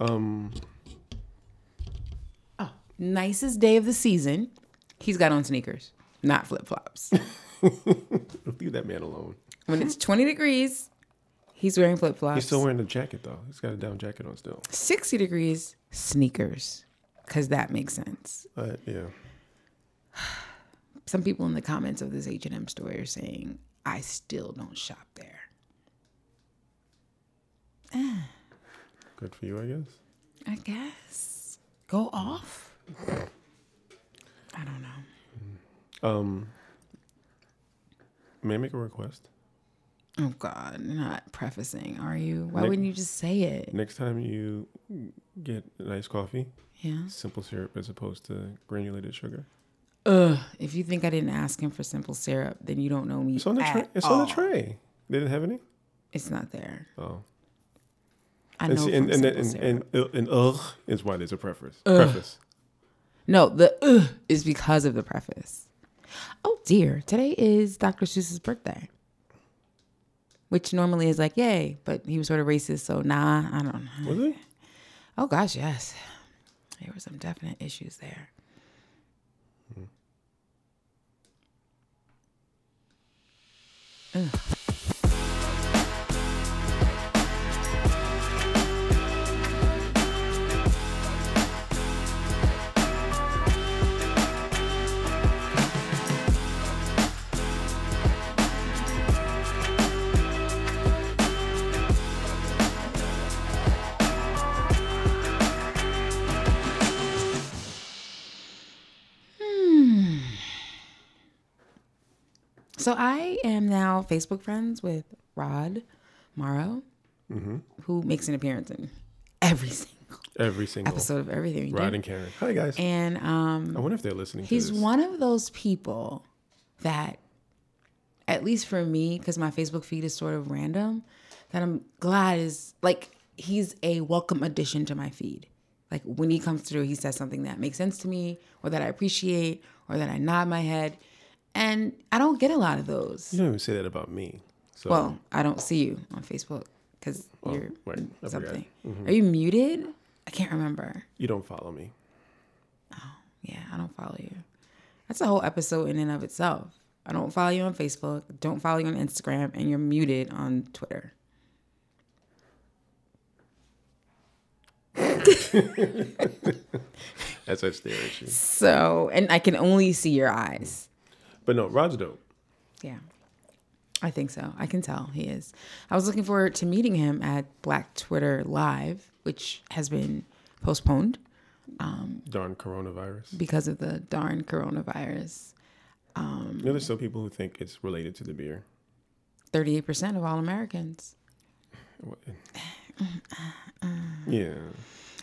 live. Um, Oh, nicest day of the season. He's got on sneakers, not flip flops. leave that man alone. when it's 20 degrees, he's wearing flip flops. He's still wearing a jacket though. He's got a down jacket on still. 60 degrees, sneakers, because that makes sense. But yeah, Some people in the comments of this H&M story are saying, I still don't shop there. good for you, I guess. I guess. Go off? I don't know. Um, may I make a request? Oh God, not prefacing, are you? Why Nick- wouldn't you just say it? Next time you get an iced coffee, Yeah. simple syrup as opposed to granulated sugar. Ugh. If you think I didn't ask him for simple syrup, then you don't know me. It's on the tray. It's all. on the tray. They didn't have any. It's not there. Oh, I and know. see, and and and, and, and, and ugh is why there's a preface. Preface. no, the ugh is because of the preface. Oh dear, today is Dr. Seuss's birthday, which normally is like yay, but he was sort of racist, so nah, I don't know. Was he? Oh gosh, yes, there were some definite issues there. Hmm. So I am now Facebook friends with Rod Morrow, who makes an appearance in every single Every single episode of everything Rod do. and Karen. Hi guys. And um, I wonder if they're listening. he's one of those people that, at least for me, because my Facebook feed is sort of random, that I'm glad is like he's a welcome addition to my feed. Like when he comes through, he says something that makes sense to me, or that I appreciate, or that I nod my head, and I don't get a lot of those. You don't even say that about me. So Well, I don't see you on Facebook because oh, you're right, I forgot. something. Mm-hmm. Are you muted? I can't remember. you don't follow me. Oh, yeah, I don't follow you. That's a whole episode in and of itself. I don't follow you on Facebook, don't follow you on Instagram, and you're muted on Twitter. As I stare at you. So, and I can only see your eyes. But no, Rod's dope. Yeah. I think so. I can tell he is. I was looking forward to meeting him at Black Twitter Live, which has been postponed Um, darn coronavirus. because of the darn coronavirus. You know, there's some people who think it's related to the beer. 38% of all Americans. Yeah.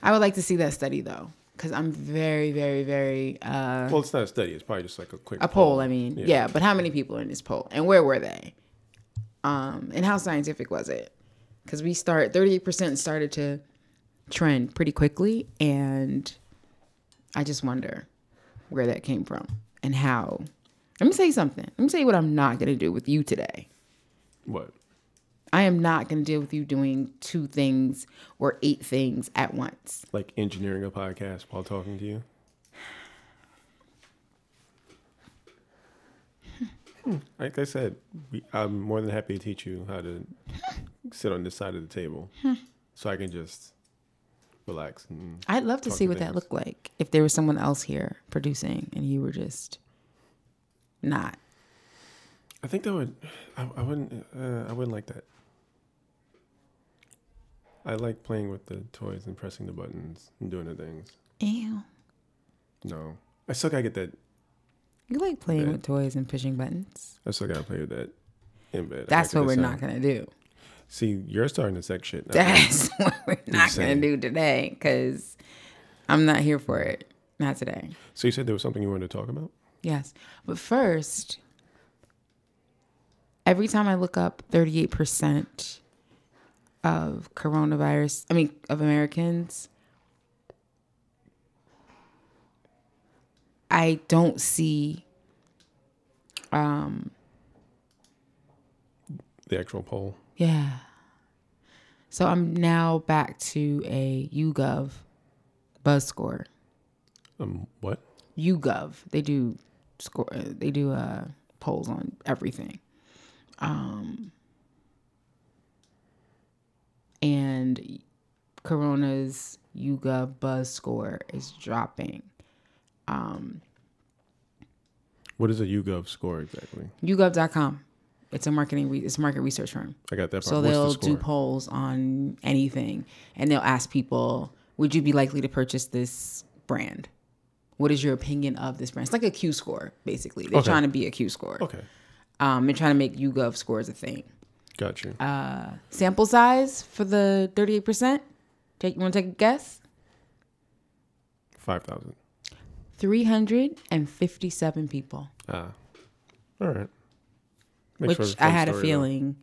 I would like to see that study though, because I'm very, very, very uh, Well, it's not a study. It's probably just like a quick a poll. I mean, yeah. but how many people are in this poll, and where were they? Um, and how scientific was it? Because we start 38% started to trend pretty quickly, and I just wonder where that came from and how. Let me you something. Let me tell you what I'm not gonna do with you today. What? I am not gonna deal with you doing two things or eight things at once. Like engineering a podcast while talking to you? Hmm. Like I said, we, I'm more than happy to teach you how to sit on this side of the table, so I can just relax I'd love to see to what that looked like if there was someone else here producing and you were just not. I think that would. I, I wouldn't. Uh, I wouldn't like that. I like playing with the toys and pressing the buttons and doing the things. Ew. No, I still gotta get that. You like playing Yeah. with toys and pushing buttons. I still gotta play with that in bed. That's what we're not gonna do. See, you're starting to sex shit. now. That's what we're not gonna do today because I'm not here for it. Not today. so you said there was something you wanted to talk about. Yes. But first, every time I look up 38% of coronavirus, I mean, of Americans, I don't see um, the actual poll. Yeah. So I'm now back to a YouGov buzz score. Um, what? YouGov. They do score. They do uh, polls on everything. Um, and Corona's YouGov buzz score is dropping. Um, What is a YouGov score exactly? YouGov.com. It's a marketing. Re- it's a market research firm. I got that part. So What's they'll the do polls on anything, and they'll ask people, "Would you be likely to purchase this brand? What is your opinion of this brand?" It's like a Q score, basically. They're Okay. trying to be a Q score. okay, Um, they're trying to make YouGov scores a thing. Got you. Uh, Sample size for the thirty-eight percent. Take you want to take a guess? Five thousand. Three hundred and fifty-seven people, Ah, all right. Makes which I had a though. feeling.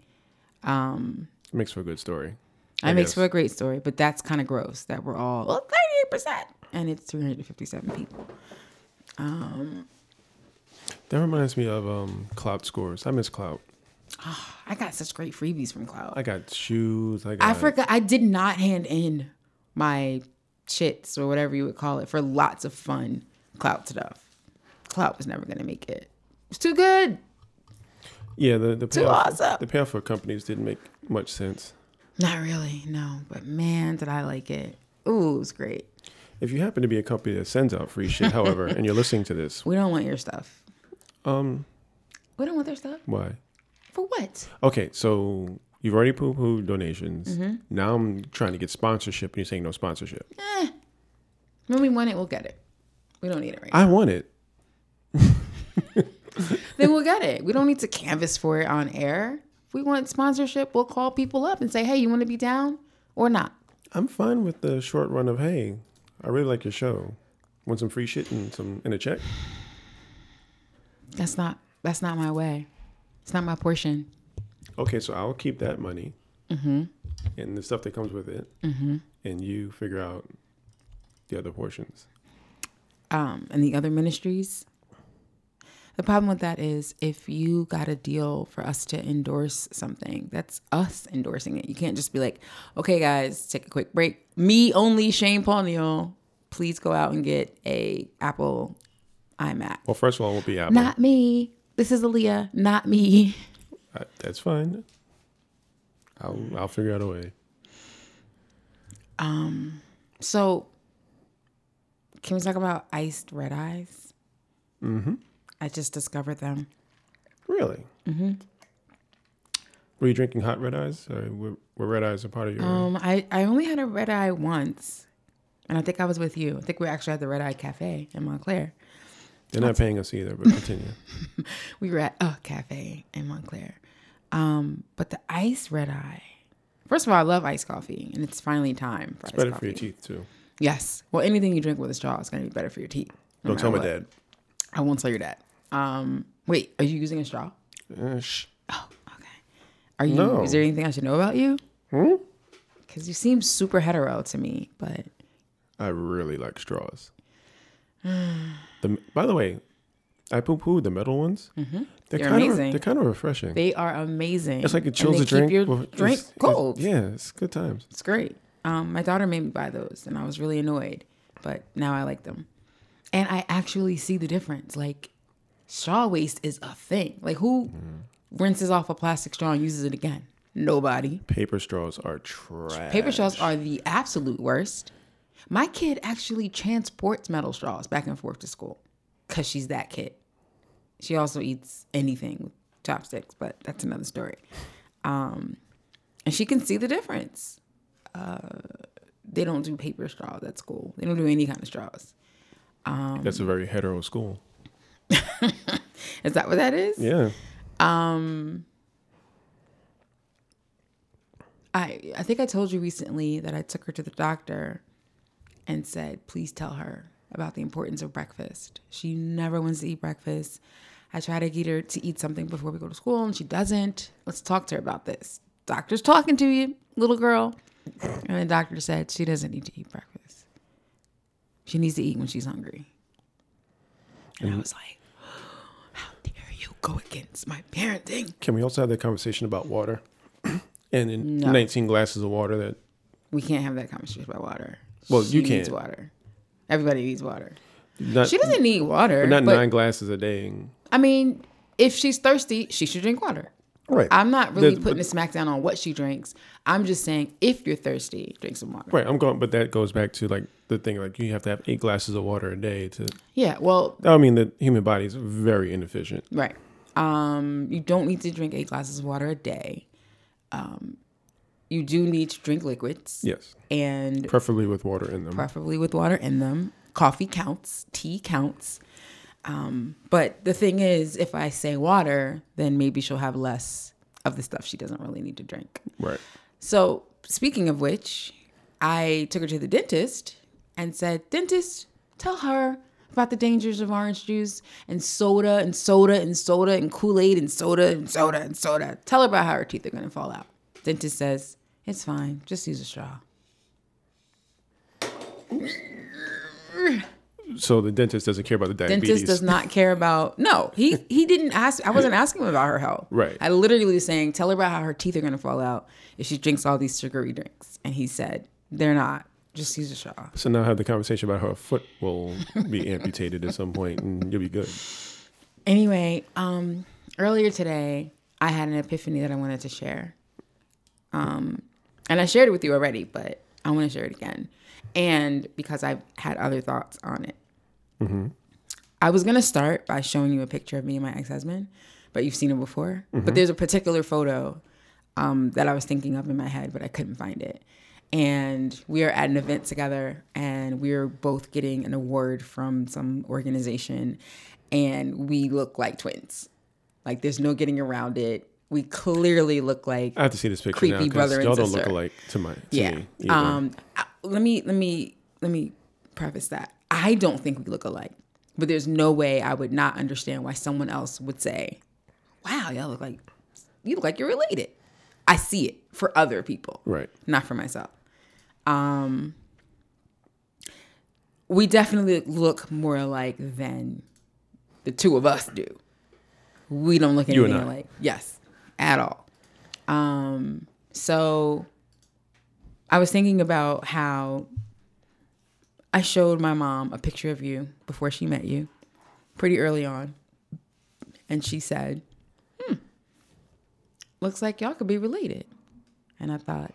Um, Makes for a good story. It makes guess. for a great story, but that's kind of gross that we're all well, thirty-eight percent, and it's three hundred fifty-seven people. That reminds me of um Klout scores. I miss Klout. I got such great freebies from Klout. I got shoes. I got. I forgot I did not hand in my chits or whatever you would call it for lots of fun Klout stuff. Klout was never gonna make it. It's too good. Yeah, the the payoff, awesome. the payoff for companies didn't make much sense. Not really, no. But man, did I like it. Ooh, it was great. If you happen to be a company that sends out free shit, however, and you're listening to this, We don't want your stuff. um, We don't want their stuff. why? For what? Okay, so you've already poo pooed donations. Mm-hmm. Now I'm trying to get sponsorship, and you're saying no sponsorship. When we want it, we'll get it. We don't need it right I want it. then we'll get it. We don't need to canvas for it on air. If we want sponsorship, we'll call people up and say, hey, you want to be down or not? I'm fine with the short run of hey, I really like your show. Want some free shit and some in a check? That's not that's not my way. It's not my portion. Okay, so I'll keep that money Mm-hmm. and the stuff that comes with it, and you figure out the other portions. Um, and the other ministries. The problem with that is if you got a deal for us to endorse something, that's us endorsing it. You can't just be like, okay, guys, take a quick break. Me only, Shane Paul Neil. Please go out and get a Apple iMac. Well, first of all, it won't be Apple. Not me. This is Aliya, not me. Uh, that's fine. I'll I'll figure out a way. Um. So, can we talk about iced red eyes? Mm-hmm. I just discovered them. Really? Mm-hmm. Were you drinking hot red eyes? Or were, were red eyes a part of your? Um, I, I only had a red eye once, and I think I was with you. I think we actually had the Red Eye Cafe in Montclair. They're not paying us either, but continue. We were at a cafe in Montclair. Um, but the ice red eye. First of all, I love iced coffee, and it's finally time for iced Better coffee. for your teeth too. Yes. Well, anything you drink with a straw is going to be better for your teeth. no Don't tell my what. dad. I won't tell your dad. Um, wait, are you using a straw? Uh. Oh, okay. Are you? No. Is there anything I should know about you? Hmm? Because you seem super hetero to me, but I really like straws. the by the way, I poo pooed the metal ones. Mm-hmm. They're, They're kind amazing. Of, they're kind of refreshing. they are amazing. it's like it And chills they the drink. Your with- drink it's- it's- cold. yeah, it's good times. It's great. Um, my daughter made me buy those, and I was really annoyed, but now I like them, and I actually see the difference. Like straw waste is a thing. Like who rinses off a plastic straw and uses it again? Nobody. Paper straws are trash. Paper straws are the absolute worst. My kid actually transports metal straws back and forth to school because she's that kid. She also eats anything with chopsticks, but that's another story. Um, and she can see the difference. Uh, they don't do paper straws at school. They don't do any kind of straws. That's a very hetero school. Is that what that is? Yeah. I I think I told you recently that I took her to the doctor and said, please tell her about the importance of breakfast. She never wants to eat breakfast. I try to get her to eat something before we go to school and she doesn't. Let's talk to her about this. Doctor's talking to you, little girl. And the doctor said she doesn't need to eat breakfast. She needs to eat when she's hungry. And I was like, how dare you go against my parenting. Can we also have that conversation about water? and in No. 19 glasses of water that We can't have that conversation about water. Well, she you needs can. water. Everybody needs water. not She doesn't need water. but not but, nine glasses a day. I mean, if she's thirsty, she should drink water. Right. I'm not really putting a smackdown on what she drinks. I'm just saying, if you're thirsty, drink some water. Right, I'm going, but that goes back to like the thing, like you have to have eight glasses of water a day to. Yeah, well, I mean, the human body is very inefficient. right. Um, you don't need to drink eight glasses of water a day. Um, you do need to drink liquids Yes, and preferably with water in them. preferably with water in them. Coffee counts, tea counts. Um, but the thing is, if I say water, then maybe she'll have less of the stuff she doesn't really need to drink. Right. So, speaking of which, I took her to the dentist and said, Dentist, tell her about the dangers of orange juice and soda and soda and soda and Kool Aid and soda and soda and soda. Tell her about how her teeth are going to fall out. Dentist says, It's fine. Just use a straw. So the dentist doesn't care about the diabetes. Dentist does not care about. No, he he didn't ask. I wasn't asking him about her health. Right. I literally was saying, tell her about how her teeth are gonna fall out if she drinks all these sugary drinks. And he said, they're not. Just use a straw. So now have the conversation about how her foot will be amputated at some point, and you'll be good. Anyway, um, earlier today, I had an epiphany that I wanted to share. Um, and I shared it with you already, but I want to share it again. And because I've had other thoughts on it. I was going to start by showing you a picture of me and my ex husband, but you've seen it before. But there's a particular photo um, that I was thinking of in my head, but I couldn't find it. And we are at an event together, and we are both getting an award from some organization, and we look like twins. Like there's no getting around it. We clearly look like I have to see this picture Creepy now brother because and y'all don't look sister. alike to my to yeah. me. Um, let me let me let me preface that I don't think we look alike, but there's no way I would not understand why someone else would say, "Wow, y'all look like you look like you're related." I see it for other people, right. not for myself. Um, we definitely look more alike than the two of us do. We don't look anything alike. Yes, at all. Um, so I was thinking about how I showed my mom a picture of you before she met you, pretty early on, and she said, "Hmm, looks like y'all could be related." And I thought,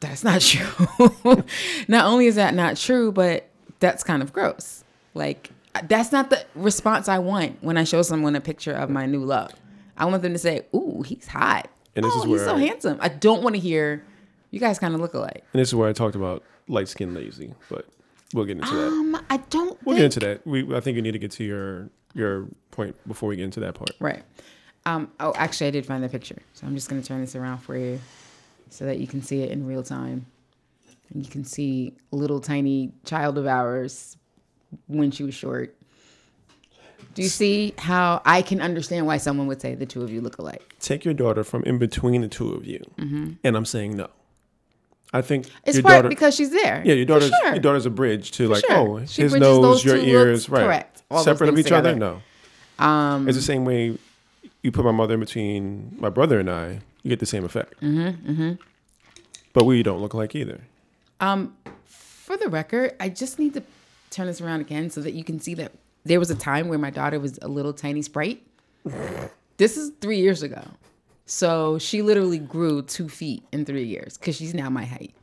that's not true. not only is that not true, but that's kind of gross. Like that's not the response I want when I show someone a picture of my new love. I want them to say, "Ooh, he's hot. And this oh, is he's so I- handsome." I don't want to hear you guys kind of look alike. And this is where I talked about light skin lazy, but we'll get into that. Um, I don't. We'll think, get into that. We I think you need to get to your your point before we get into that part. Right. Um, oh, actually, I did find the picture, so I'm just going to turn this around for you so that you can see it in real time. And you can see a little tiny child of ours when she was short. Do you see how I can understand why someone would say the two of you look alike? Take your daughter from in between the two of you, and I'm saying no. I think Mm-hmm. It's your part daughter, because she's there. yeah, your For daughter's sure. your daughter's a bridge to like sure. oh She his nose, your ears, looks- right? correct. All Separate of each other, no. Um, It's the same way you put my mother in between my brother and I, you get the same effect. Mm-hmm, mm-hmm. But we don't look alike either. Um, for the record, I just need to turn this around again so that you can see that there was a time where my daughter was a little tiny sprite. this is three years ago. So she literally grew two feet in three years because she's now my height.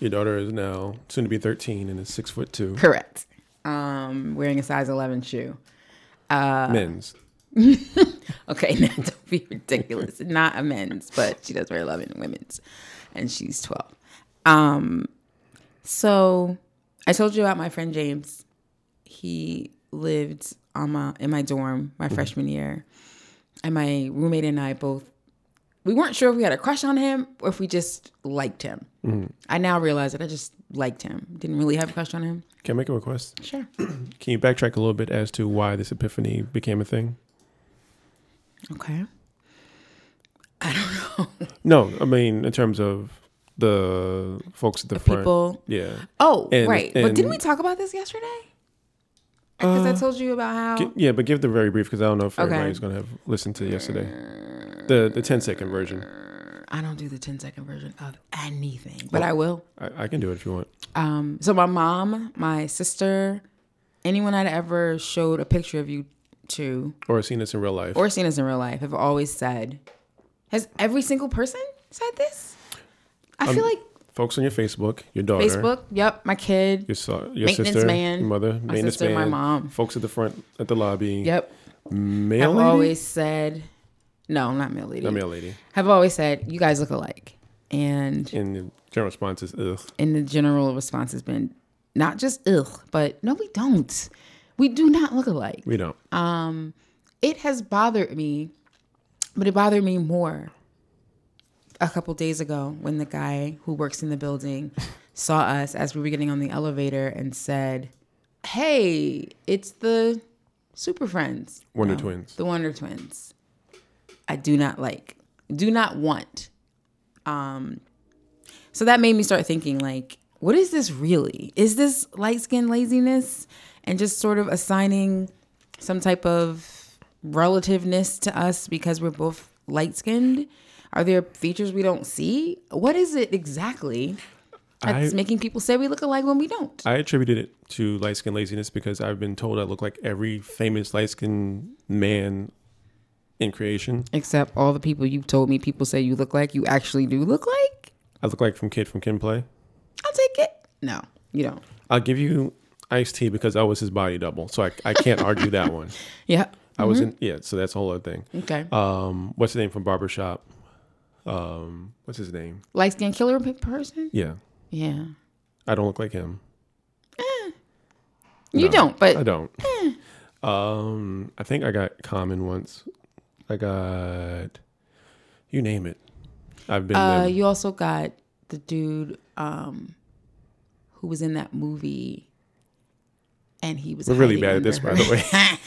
Your daughter is now soon to be 13 and is six foot two. Correct. Um, wearing a size 11 shoe. Uh, Men's. Okay, now don't be ridiculous. Not a men's, but she does wear 11 women's, and she's 12. Um, so I told you about my friend James. He lived on my in my dorm my mm-hmm. freshman year, and my roommate and I both we weren't sure if we had a crush on him or if we just liked him. Mm-hmm. I now realize that I just liked him. Didn't really have a crush on him. Can I make a request? Sure. Can you backtrack a little bit as to why this epiphany became a thing? Okay. I don't know. No, I mean in terms of the folks at the, front. People. Yeah. Oh, And- right. but didn't we talk about this yesterday? Because I told you about how. Gi- yeah, but give the very brief because I don't know if Okay. everybody's gonna have listened to yesterday. The the 10 second version. I don't do the 10 second version of anything, but I will. I, I can do it if you want. Um, so my mom, my sister, anyone I'd ever showed a picture of you to Or seen this in real life. or seen us in real life have always said, has every single person said this? I feel like Folks on your Facebook, your daughter, Facebook, yep, my kid, your so, your Maintenance sister, man, your mother, my sister, my mom. folks at the front at the lobby. yep, Mail have lady? always said, no, not mail lady, Not mail lady. have always said, you guys look alike. And And the general response is ugh. and the general response has been not just ugh, but no, we don't. We do not look alike. We don't. Um, It has bothered me, but it bothered me more a couple days ago when the guy who works in the building saw us as we were getting on the elevator and said, Hey, it's the Super Friends. Wonder No, Twins. The Wonder Twins. I do not like, do not want. Um, so that made me start thinking, like, what is this really? Is this light skin laziness and just sort of assigning some type of relativeness to us because we're both light skinned? Are there features we don't see? What is it exactly that's I- making people say we look alike when we don't? I attributed it to light skin laziness because I've been told I look like every famous light skinned man in creation. Except all the people you've told me people say you look like, you actually do look like? I look like from Kid from Kid 'n Play. I'll take it. No, you don't. I'll give you iced tea because I was his body double. So I, I can't argue that one. Yeah. I was in, yeah, so that's a whole other thing. Okay. Um, what's the name from Barbershop? Um, what's his name? Light skin killer pe- person? Yeah. Yeah. I don't look like him. You No, don't, but I don't. um, I think I got Common once. I got you name it. I've been uh, there. you also got the dude um, who was in that movie, and he was We're really bad at this, under by the way.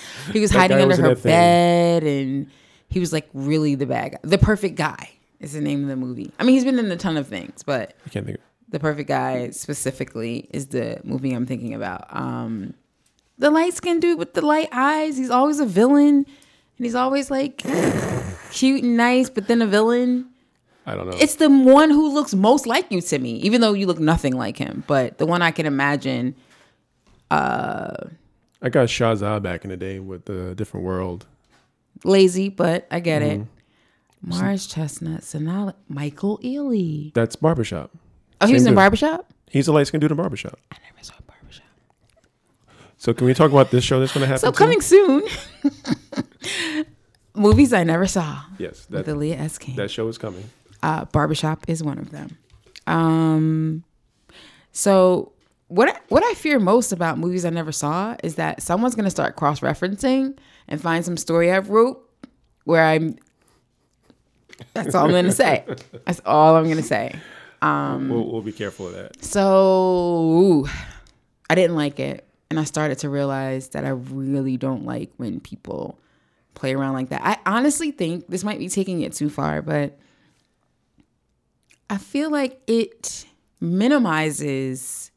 he was hiding under her bed, and he was like really the bad guy, the perfect guy is the name of the movie. I mean, he's been in a ton of things, but I can't think. the perfect guy specifically is the movie I'm thinking about. Um, the light skinned dude with the light eyes. He's always a villain, and he's always like cute and nice, but then a villain. I don't know. It's the one who looks most like you to me, even though you look nothing like him. But the one I can imagine. I got Shazza back in the day with the different world. Lazy, but I get it. Morris Chestnut, Sonali, Michael Ealy. That's Barbershop. Oh, he was in dude. Barbershop? He's a light skinned dude in Barbershop. I never saw Barbershop. So can we talk about this show that's going to happen? So too? coming soon. Movies I never saw Yes, with that Aliya S. King. that show is coming. uh, barbershop is one of them. Um, so what I, what I fear most about movies I never saw is that someone's gonna start cross referencing and find some story I've wrote where I'm. That's all I'm gonna say. That's all I'm gonna say. Um, we'll, we'll be careful of that. So I didn't like it, and I started to realize that I really don't like when people play around like that. I honestly think this might be taking it too far, but I feel like it minimizes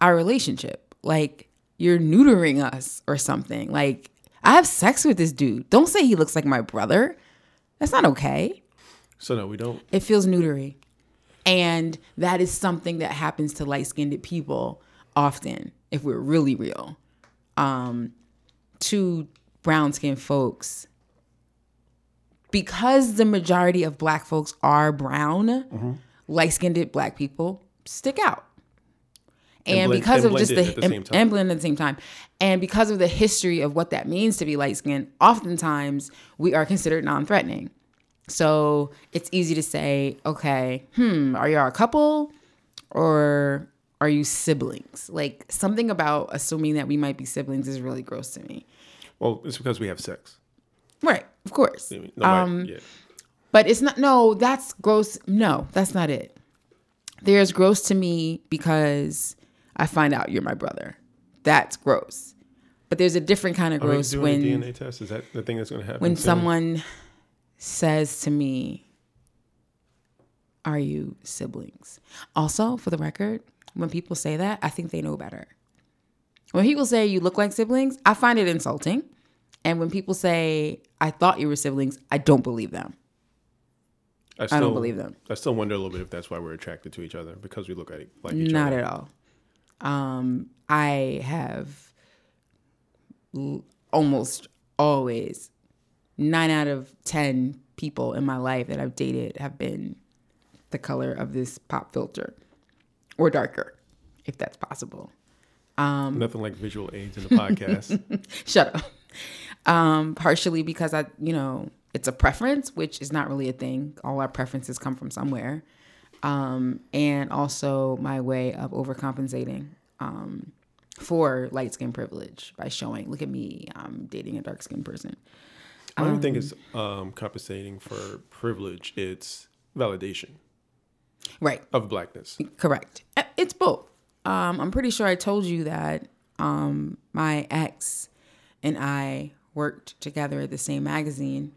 our relationship. Like you're neutering us or something. Like I have sex with this dude. Don't say he looks like my brother. That's not okay So no, we don't. it feels neutery. And that is something that happens to light skinned people often, if we're really real. Um, to brown skinned folks, because the majority of black folks are brown, light skinned black people stick out. And, blend- because and of just the, the same time. and blend at the same time, and because of the history of what that means to be light skinned, oftentimes we are considered non threatening. So it's easy to say, okay, hmm, are y'all a couple or are you siblings? Like something about assuming that we might be siblings is really gross to me. Well, it's because we have sex. Right, of course. I mean, nobody- Um, yeah. But it's not, no, that's gross. No, that's not it. There's gross to me because I find out you're my brother. That's gross. But there's a different kind of Are gross doing when DNA test? Is that the thing that's going to happen? when soon? someone says to me, Are you siblings? Also, for the record, when people say that, I think they know better. When people say you look like siblings, I find it insulting. And when people say I thought you were siblings, I don't believe them. I, still, don't believe them. I still wonder a little bit if that's why we're attracted to each other because we look like, like each other. Not other. at all. Um, I have l- almost always nine out of ten people in my life that I've dated have been the color of this pop filter or darker, if that's possible. Um, Nothing like visual aids in the podcast. Shut up. Um, partially because I, you know, it's a preference, which is not really a thing. All our preferences come from somewhere. Um, and also my way of overcompensating um, for light skin privilege by showing, look at me, I'm dating a dark skinned person. I don't think it's um, compensating for privilege. It's validation Right. of blackness. Correct. It's both. Um, I'm pretty sure I told you that um, my ex and I worked together at the same magazine,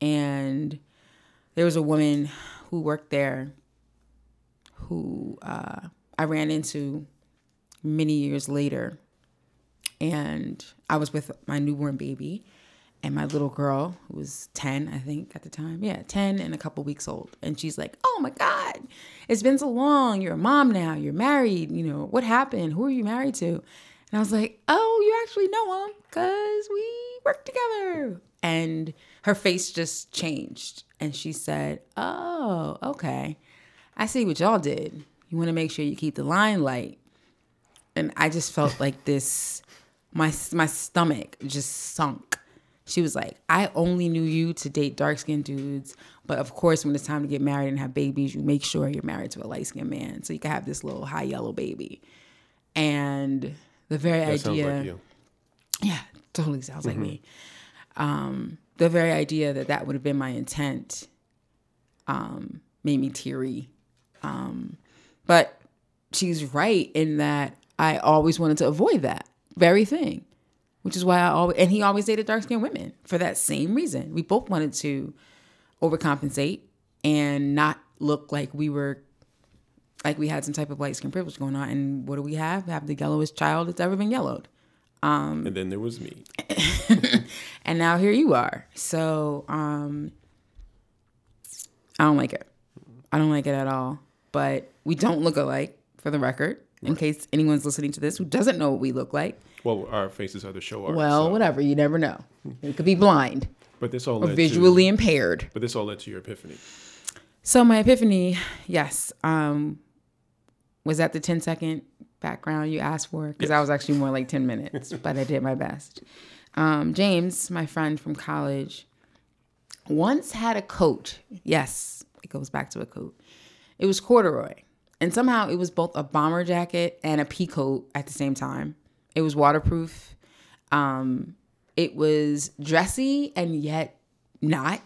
and there was a woman who worked there who uh, I ran into many years later, and I was with my newborn baby and my little girl who was 10 i think at the time. Yeah 10 and a couple weeks old. And she's like oh my god it's been so long. You're a mom now. You're married. You know what happened? Who are you married to? And i was like oh you actually know him because we work together. And her face just changed. And she said oh okay i see what y'all did you want to make sure you keep the line light and I just felt like this my my stomach just sunk. She was like, "I only knew you to date dark skinned dudes, but of course, when it's time to get married and have babies, you make sure you're married to a light skinned man so you can have this little high yellow baby." And the very That idea, like you. yeah, totally sounds like me. Um, the very idea that that would have been my intent um, made me teary. Um, but she's right in that I always wanted to avoid that very thing, which is why I always and he always dated dark skinned women for that same reason. We both wanted to overcompensate and not look like we were like we had some type of light skin privilege going on. And what do we have? We have the yellowest child that's ever been yellowed. And then there was me. and now here you are. So um I don't like it. I don't like it at all. But we don't look alike, for the record, in case anyone's listening to this who doesn't know what we look like. Well, our faces are the show art. Well, so- whatever. You never know. We could be blind But this all visually To, impaired. but this all led to your epiphany. So my epiphany, yes, um, was that the 10 second background you asked for? Because I was actually more like 10 minutes, but I did my best. Um, James, my friend from college, once had a coat. Yes, it goes back to a coat. It was corduroy. And somehow it was both a bomber jacket and a pea coat at the same time. It was waterproof. Um, it was dressy and yet not.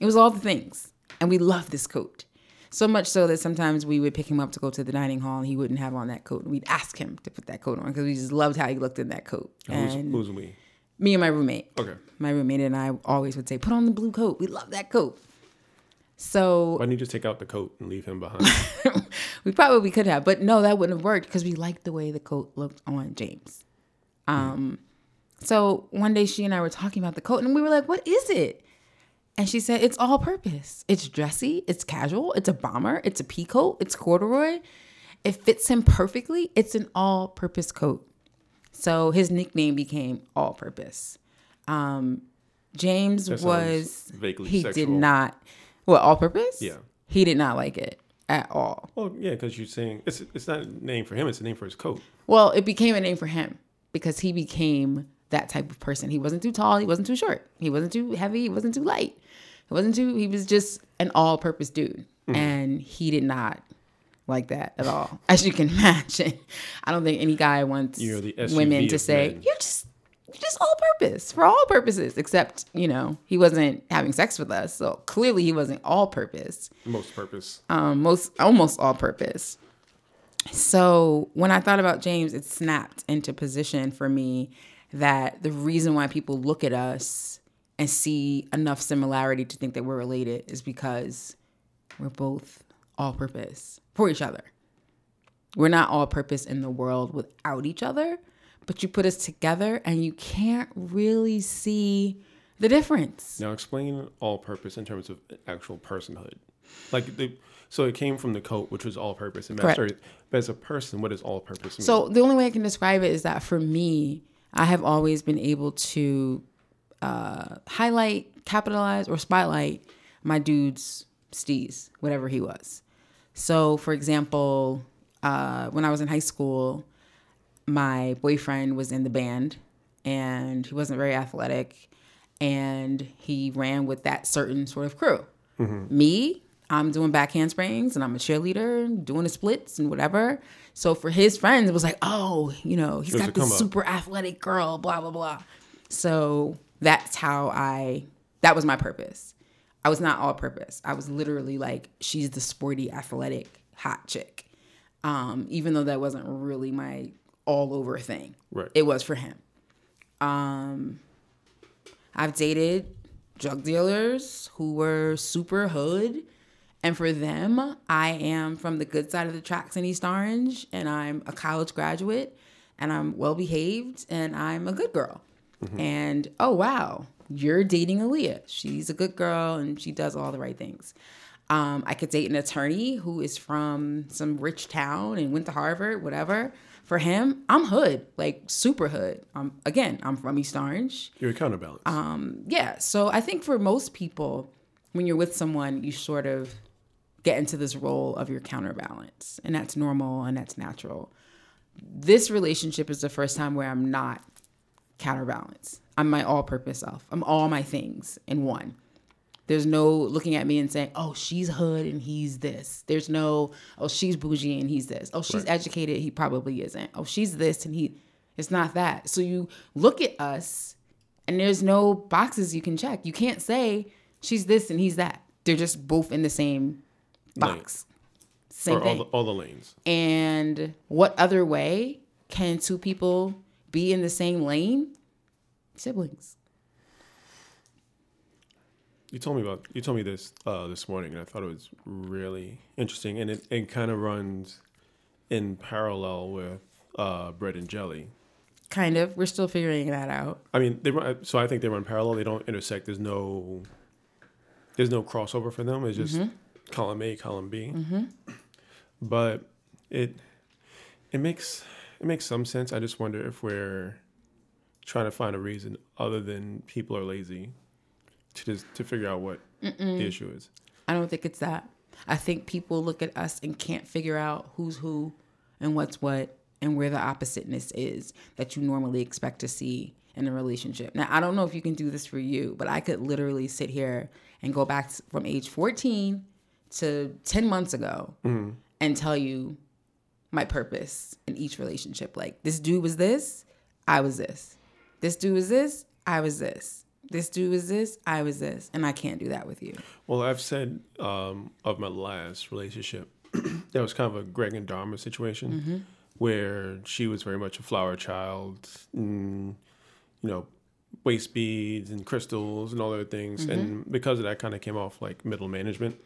It was all the things. And we loved this coat. So much so that sometimes we would pick him up to go to the dining hall and he wouldn't have on that coat. And we'd ask him to put that coat on because we just loved how he looked in that coat. Who's, And who's we? me and my roommate. Okay. My roommate and I always would say, put on the blue coat. We love that coat. So Why don't you just take out the coat and leave him behind? we probably could have, but no, that wouldn't have worked because we liked the way the coat looked on James. Um, so one day she and I were talking about the coat, and we were like, "What is it?" And she said, "It's all purpose. It's dressy. It's casual. It's a bomber. It's a pea coat. It's corduroy. It fits him perfectly. It's an all-purpose coat." So his nickname became All Purpose. Um, James was vaguely he did not what All Purpose. Yeah. he did not like it at all. well, yeah, because you're saying it's it's not a name for him; it's a name for his coat. Well, it became a name for him because he became that type of person. He wasn't too tall, he wasn't too short, he wasn't too heavy, he wasn't too light. He wasn't too he was just an all-purpose dude. Mm-hmm. And he did not like that at all. As you can imagine. I don't think any guy wants You're the SUV women to say. "You're just just all purpose for all purposes except, you know, he wasn't having sex with us. So clearly he wasn't all purpose Most purpose. um, most almost all purpose. So when I thought about James, it snapped into position for me that the reason why people look at us and see enough similarity to think that we're related is because we're both all purpose for each other. We're not all purpose in the world without each other, but you put us together and you can't really see the difference. Now explain all-purpose in terms of actual personhood. Like the so it came from the coat, which was all-purpose and Correct. But as a person, what does all-purpose mean? So the only way I can describe it is that for me, I have always been able to uh, highlight, capitalize, or spotlight my dude's steez, whatever he was. So, for example, uh, when I was in high school, my boyfriend was in the band and he wasn't very athletic and he ran with that certain sort of crew. Me, I'm doing back handsprings and I'm a cheerleader, doing the splits and whatever. So for his friends, it was like, oh, you know, he's got this super athletic girl, blah, blah, blah. So that's how I, that was my purpose. I was not all purpose. I was literally like, she's the sporty, athletic, hot chick. Um, even though that wasn't really my all over thing. Right. It was for him. Um, I've dated drug dealers who were super hood. And for them, I am from the good side of the tracks in East Orange, and I'm a college graduate, and I'm well behaved, and I'm a good girl. And oh, wow, you're dating Aliya. She's a good girl, and she does all the right things. Um, I could date an attorney who is from some rich town and went to Harvard, whatever. For him, I'm hood, like super hood. Um, again, I'm from East Orange. You're a counterbalance. Um, yeah so i think for most people when you're with someone you sort of get into this role of your counterbalance and that's normal and that's natural. This relationship is the first time where i'm not counterbalance. I'm my all-purpose self. I'm all my things in one there's no looking at me and saying oh she's hood and he's this there's no oh she's bougie and he's this oh she's educated he probably isn't oh she's this and he it's not that so you look at us and there's no boxes you can check. You can't say she's this and he's that. They're just both in the same box. Same or all thing. the, all the lanes. and what other way can two people be in the same lane? Siblings. You told me about you told me this uh, this morning, and I thought it was really interesting, and it, it kind of runs in parallel with uh, bread and jelly. Kind of. We're still figuring that out. I mean, they run, so I think they run parallel. They don't intersect. There's no there's no crossover for them. It's just column A, column B. But it it makes it makes some sense. I just wonder if we're trying to find a reason other than people are lazy to to figure out what the issue is. I don't think it's that. I think people look at us and can't figure out who's who and what's what and where the oppositeness is that you normally expect to see in a relationship. Now, I don't know if you can do this for you, but I could literally sit here and go back from age 14 to 10 months ago mm-hmm. and tell you my purpose in each relationship. Like, this dude was this, I was this. This dude was this, I was this. This dude was this, I was this. And I can't do that with you. Well, I've said um, of my last relationship, that was kind of a Greg and Dharma situation where she was very much a flower child, and, you know, waist beads and crystals and all other things. And because of that, kind of came off like middle management.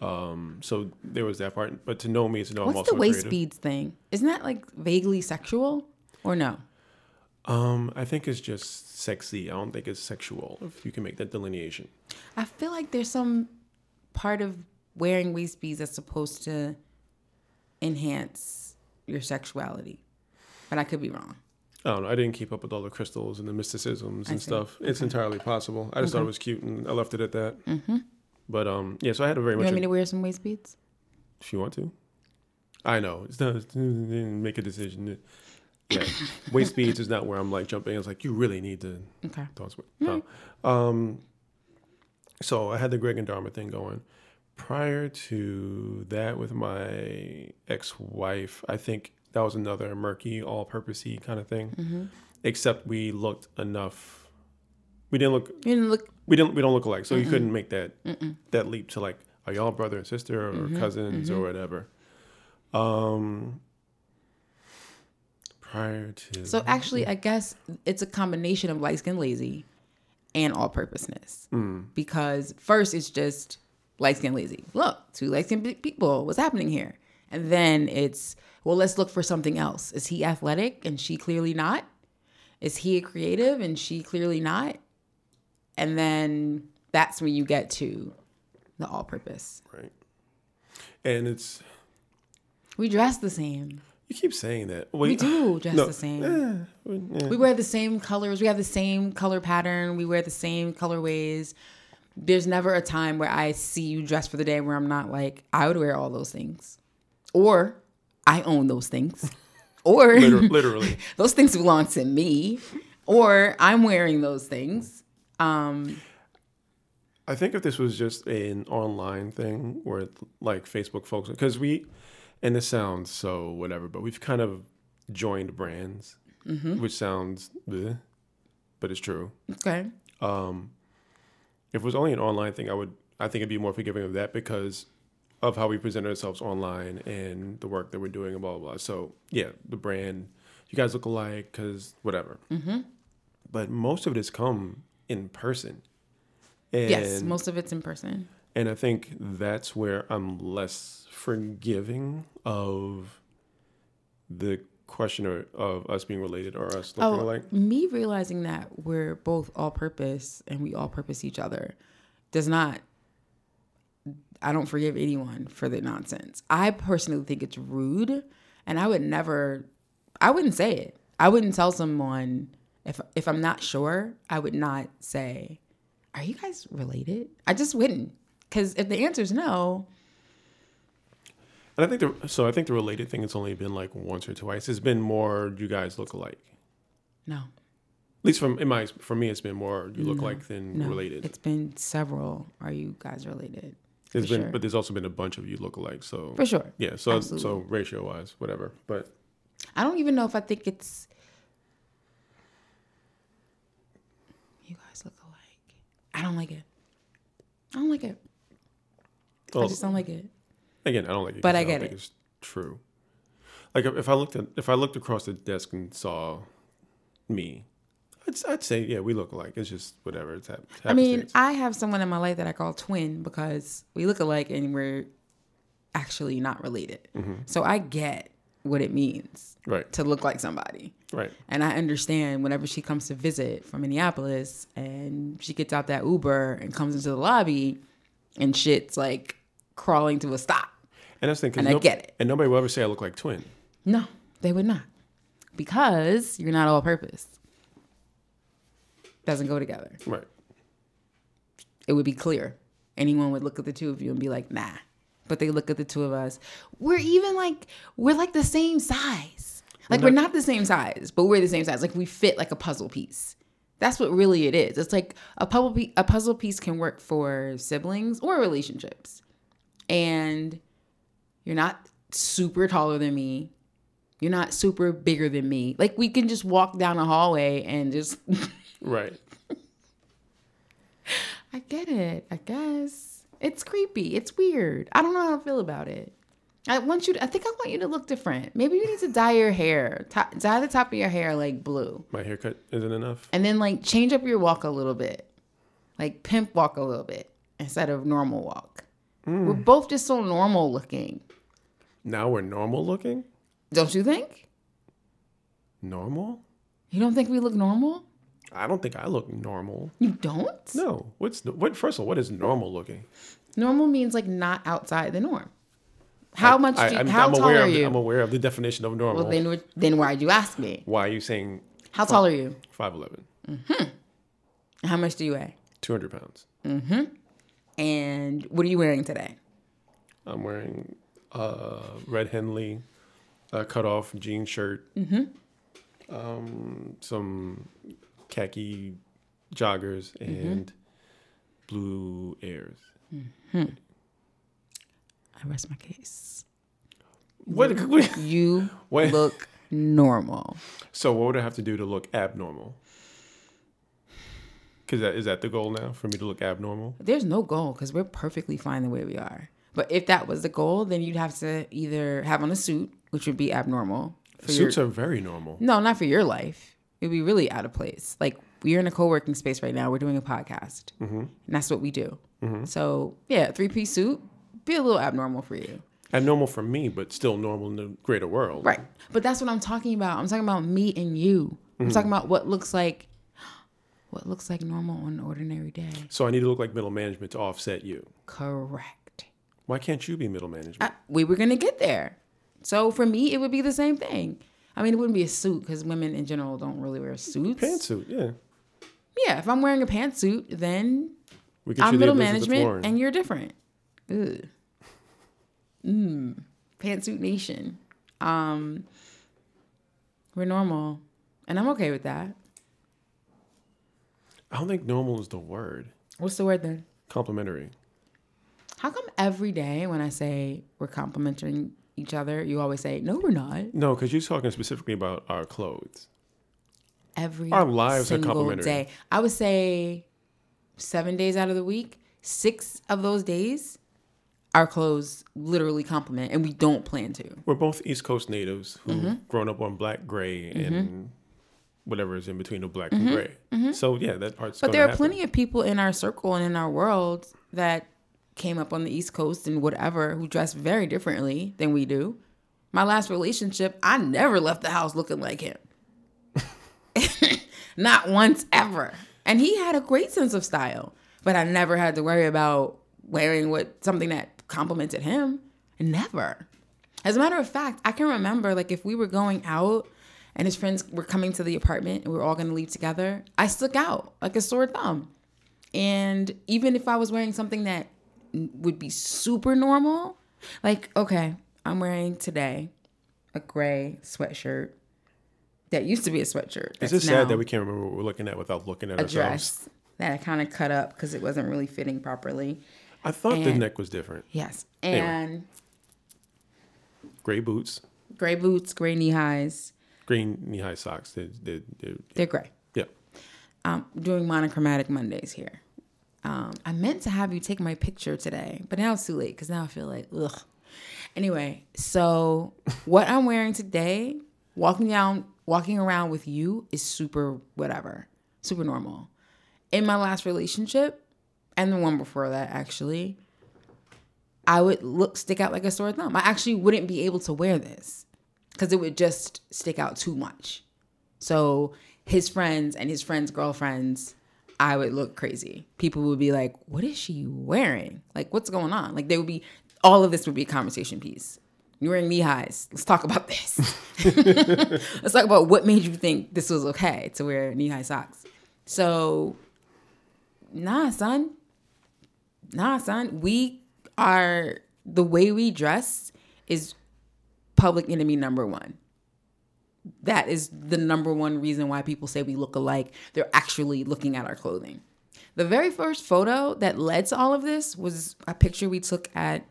Um, so there was that part. But to know me is to know I'm What's also the waist creative. beads thing? Isn't that like vaguely sexual or no? Um, I think it's just sexy. I don't think it's sexual, if you can make that delineation. I feel like there's some part of wearing waist beads that's supposed to enhance your sexuality, but I could be wrong. I don't know. I didn't keep up with all the crystals and the mysticisms and stuff. It's entirely possible. I just thought it was cute and I left it at that. But um, yeah. So I had a very You much. You want a- me to wear some waist beads? if you want to, I know. It's not make a decision. Yeah, waist beads is not where I'm like jumping. It's like you really need to. Okay. No. Um. So I had the Greg and Dharma thing going. Prior to that, with my ex-wife, I think that was another murky, all-purposey kind of thing. Except we looked enough. We didn't look. You didn't look. We didn't. We don't look alike, so you couldn't make that that leap to like, are y'all brother and sister or cousins or whatever. Um. Prior to So actually, I guess it's a combination of light skin lazy and all purposeness. Mm. Because first, it's just light skin lazy. Look, two light skin people. What's happening here? And then it's, well, let's look for something else. Is he athletic and she clearly not? Is he a creative and she clearly not? And then that's when you get to the all purpose. Right. And it's We dress the same. You keep saying that. We do dress no, the same. eh, we- eh. We wear the same colors. We have the same color pattern. We wear the same colorways. There's never a time where I see you dressed for the day where I'm not like, I would wear all those things. Or I own those things. Or Liter- literally. those things belong to me. Or I'm wearing those things. Um, I think if this was just an online thing where like Facebook folks, because we, and this sounds so whatever, but we've kind of joined brands, Mm-hmm. which sounds, bleh, but it's true. okay. If it was only an online thing, I would, I think it'd be more forgiving of that because of how we present ourselves online and the work that we're doing and blah, blah, blah. So yeah, the brand, you guys look alike because whatever. Mm-hmm. But most of it has come in person. And Yes, most of it's in person. And I think that's where I'm less forgiving of the question of, of us being related or us looking Oh, alike. me realizing that we're both all purpose and we all purpose each other does not I don't forgive anyone for the nonsense. I personally think it's rude and I would never I wouldn't say it. I wouldn't tell someone if if I'm not sure, I would not say, "Are you guys related?" I just wouldn't. Cuz if the answer is no, And I think the so I think the related thing has only been like once or twice. It's been more you guys look alike. no. At least from in my for me, it's been more you look like than No. related. It's been several. Are you guys related? It's been, sure. but there's also been a bunch of you look alike. So For sure. yeah. So Absolutely. so ratio wise, whatever. But I don't even know if I think it's. You guys look alike. I don't like it. I don't like it. I well, just don't like it. again, I don't like it. But I don't get think it. It's true. Like if I looked at if I looked across the desk and saw me, I'd, I'd say yeah, we look alike. It's just whatever. It's hap- I mean. I have someone in my life that I call twin because we look alike and we're actually not related. Mm-hmm. So I get what it means right, to look like somebody. right. And I understand whenever she comes to visit from Minneapolis and she gets out that Uber and comes into the lobby and shit's like crawling to a stop. And that's the thing. And I get it. And nobody will ever say I look like twin. No, they would not. Because you're not all purpose. Doesn't go together. Right. It would be clear. Anyone would look at the two of you and be like, nah. But they look at the two of us. We're even like, we're like the same size. Like, we're not the same size, but we're the same size. Like, we fit like a puzzle piece. That's what really it is. It's like a puzzle, piece, a puzzle piece can work for siblings or relationships. And you're not super taller than me. You're not super bigger than me. Like, we can just walk down a hallway and just. Right. I get it. I guess it's creepy. It's weird. I don't know how I feel about it. I want you. To, I think I want you to look different. Maybe you need to dye your hair. T- dye the top of your hair like blue, My haircut isn't enough. and then like change up your walk a little bit, like pimp walk a little bit instead of normal walk. We're both just so normal looking, Now we're normal looking. don't you think? Normal? You don't think we look normal? I don't think I look normal. You don't? No. What's what? First of all, what is normal looking? Normal means like not outside the norm. How much? I, do you, I'm, how I'm tall aware are of the, you? I'm aware of the definition of normal. well, then, then why'd you ask me? Why are you saying How tall are you? five eleven? Mm-hmm. How much do you weigh? Two hundred pounds. And what are you wearing today? I'm wearing a red Henley, a cut off jean shirt, mm-hmm. um, some khaki joggers, mm-hmm. and blue airs. Mm-hmm. I rest my case. What, what? You What? look normal. So what would I have to do to look abnormal? Because that is that the goal now for me to look abnormal? There's no goal because we're perfectly fine the way we are. But if that was the goal, then you'd have to either have on a suit, which would be abnormal. For Suits your, are very normal. no, not for your life. It'd be really out of place. Like we're in a co-working space right now. We're doing a podcast, mm-hmm. and that's what we do. Mm-hmm. So yeah, three piece suit be a little abnormal for you. And normal for me, but still normal in the greater world. Right. But that's what I'm talking about. I'm talking about me and you. I'm mm-hmm. talking about what looks like what looks like normal on an ordinary day. So I need to look like middle management to offset you. Correct. Why can't you be middle management? I, we were gonna get there. So for me, it would be the same thing. I mean, it wouldn't be a suit because women in general don't really wear suits. Pantsuit, yeah. Yeah, if I'm wearing a pantsuit, then We I'm middle management and you're different. Ugh. Mm. Pantsuit nation. Um, we're normal, and I'm okay with that. I don't think normal is the word. What's the word then? Complimentary. How come every day when I say we're complimenting each other, you always say no, we're not? No, because you're talking specifically about our clothes. Every Our lives are complimentary. day. I would say seven days out of the week, six of those days, our clothes literally compliment, and we don't plan to. We're both East Coast natives who've Mm-hmm. grown up on black, gray, and whatever is in between the black Mm-hmm. and gray. So yeah, that part's. But there are happen. plenty of people in our circle and in our world that came up on the East Coast and whatever who dress very differently than we do. My last relationship, I never left the house looking like him. Not once ever. And he had a great sense of style, but I never had to worry about wearing what something that complimented him. Never. As a matter of fact, I can remember like if we were going out and his friends were coming to the apartment and we were all going to leave together, I stuck out like a sore thumb. And even if I was wearing something that would be super normal, like okay, I'm wearing today a gray sweatshirt that used to be a sweatshirt. It's just now sad that we can't remember what we're looking at without looking at a ourselves. dress that I kind of cut up because it wasn't really fitting properly. I thought the neck was different. Yes, Anyway. and Gray boots, gray boots, gray knee highs. Green knee high socks. They, they, they, They're gray. yeah. um, doing monochromatic Mondays here. Um, I meant to have you take my picture today, but now it's too late because now I feel like ugh. Anyway, so what I'm wearing today, walking down, walking around with you is super whatever, super normal. In my last relationship, and the one before that, actually, I would look stick out like a sore thumb. I actually wouldn't be able to wear this because it would just stick out too much. So his friends and his friends' girlfriends, I would look crazy. People would be like, "What is she wearing? Like, what's going on?" Like, they would be all of this would be a conversation piece. You're wearing knee highs. Let's talk about this. Let's talk about what made you think this was okay to wear knee high socks. So, nah, son. Nah, son. We are the way we dress is public enemy number one that is the number one reason why people say we look alike. They're actually looking at our clothing. The very first photo that led to all of this was a picture we took at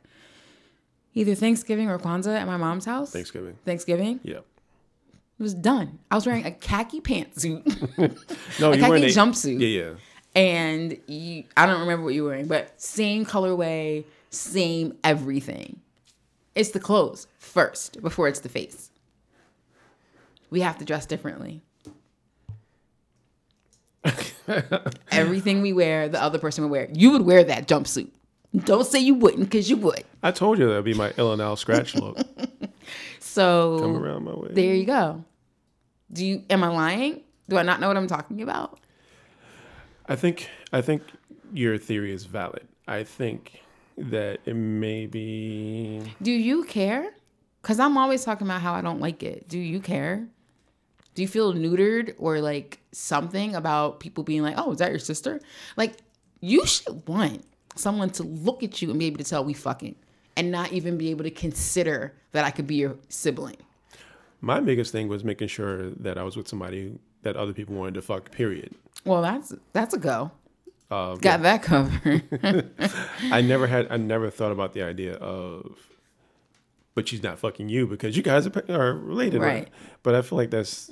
either Thanksgiving or Kwanzaa at my mom's house. Thanksgiving. Thanksgiving. Yeah. It was done. I was wearing a khaki pantsuit No, A you wearing khaki jumpsuit. Yeah, yeah. and you, I don't remember what you were wearing, but same colorway, same everything. It's the clothes first before it's the face. We have to dress differently. Everything we wear, the other person would wear. You would wear that jumpsuit. Don't say you wouldn't, because you would. I told you that'd be my Ill and Al Skratch look. so Come around my way. there you go. Do you? Am I lying? Do I not know what I'm talking about? I think I think your theory is valid. I think that it may be Do you care? Because I'm always talking about how I don't like it. Do you care? Do you feel neutered or like something about people being like, oh, is that your sister? Like, you should want someone to look at you and be able to tell we fucking and not even be able to consider that I could be your sibling. my biggest thing was making sure that I was with somebody that other people wanted to fuck. Period. Well, that's that's a go. Um, Got that covered. I never had. I never thought about the idea of, but she's not fucking you because you guys are, are related, right? Right. But I feel like that's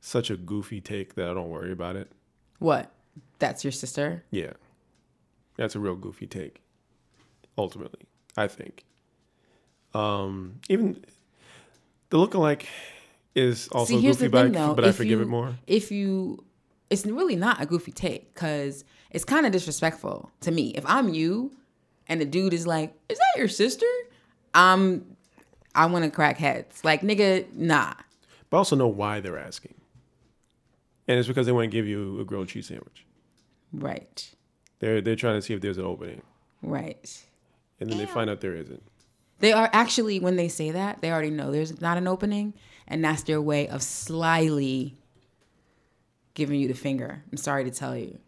such a goofy take that I don't worry about it. what? That's your sister? Yeah, that's a real goofy take. Ultimately, I think. Um, even the look-alike is also See, goofy, thing, but, I, though. but I forgive you- it more. If you, it's really not a goofy take because it's kind of disrespectful to me. If I'm you, and the dude is like, "Is that your sister?" I'm I want to crack heads. Like nigga, nah. But also know why they're asking. And it's because they want to give you a grilled cheese sandwich. Right. They're they're trying to see if there's an opening. Right. And then they find out there isn't. They are actually when they say that, they already know there's not an opening, and that's their way of slyly giving you the finger. I'm sorry to tell you.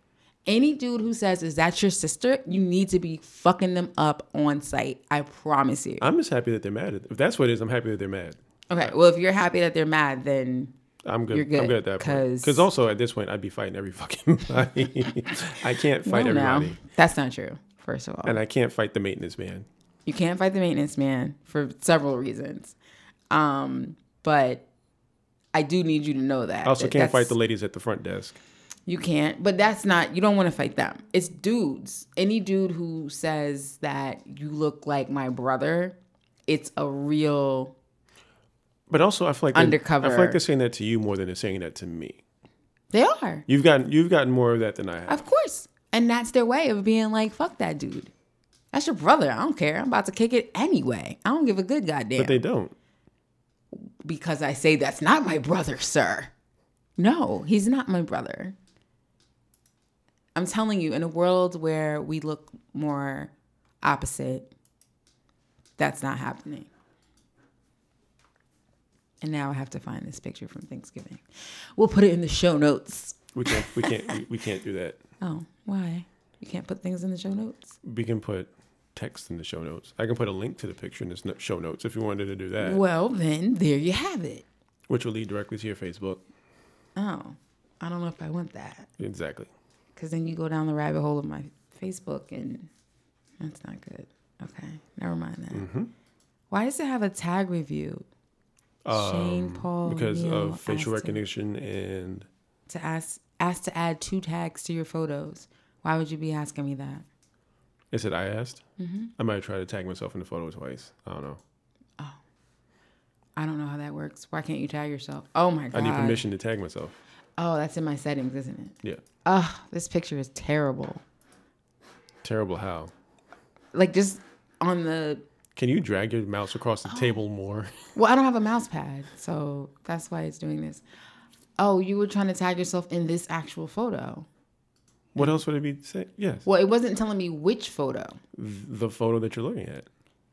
Any dude who says, Is that your sister? You need to be fucking them up on site. I promise you. I'm just happy that they're mad. At, if that's what it is, I'm happy that they're mad. Okay. Well, if you're happy that they're mad, then I'm good. You're good, I'm good at that point. 'cause- Because also at this point, I'd be fighting every fucking body. I can't fight no, everybody, That's not true, first of all. and I can't fight the maintenance man. You can't fight the maintenance man for several reasons. Um, but I do need you to know that. I also that can't fight the ladies at the front desk. You can't, but that's not, you don't want to fight them. It's dudes. Any dude who says that you look like my brother, it's a real, But also, I feel like They, I feel like they're saying that to you more than they're saying that to me. they are, You've gotten you've gotten more of that than I have. of course. And that's their way of being like, fuck that dude. That's your brother. I don't care. I'm about to kick it anyway. I don't give a good goddamn. but they don't. Because I say that's not my brother, sir. No, he's not my brother. I'm telling you, in a world where we look more opposite, that's not happening. And now I have to find this picture from Thanksgiving. We'll put it in the show notes. We can't. We can't. we, we can't do that. Oh, why? You can't put things in the show notes? We can put text in the show notes. I can put a link to the picture in the show notes if you wanted to do that, Well, then there you have it. which will lead directly to your Facebook. Oh, I don't know if I want that. Exactly. Because then you go down the rabbit hole of my Facebook and that's not good. Okay, never mind that. Mm-hmm. Why does it have a tag review? Shane Paul Um, because Neil of facial asked to- recognition and To ask ask to add two tags to your photos. Why would you be asking me that? It said I asked. Mm-hmm. I might try to tag myself in the photo twice. I don't know. Oh, I don't know how that works. Why can't you tag yourself? Oh my god! I need permission to tag myself. Oh, that's in my settings, isn't it? Yeah. Oh, this picture is terrible. Terrible. How? Like just on the Can you drag your mouse across Oh. the table more? Well, I don't have a mouse pad, so that's why it's doing this. Oh, you were trying to tag yourself in this actual photo. What else would it be? Say yes. Well, it wasn't telling me which photo. The photo that you're looking at,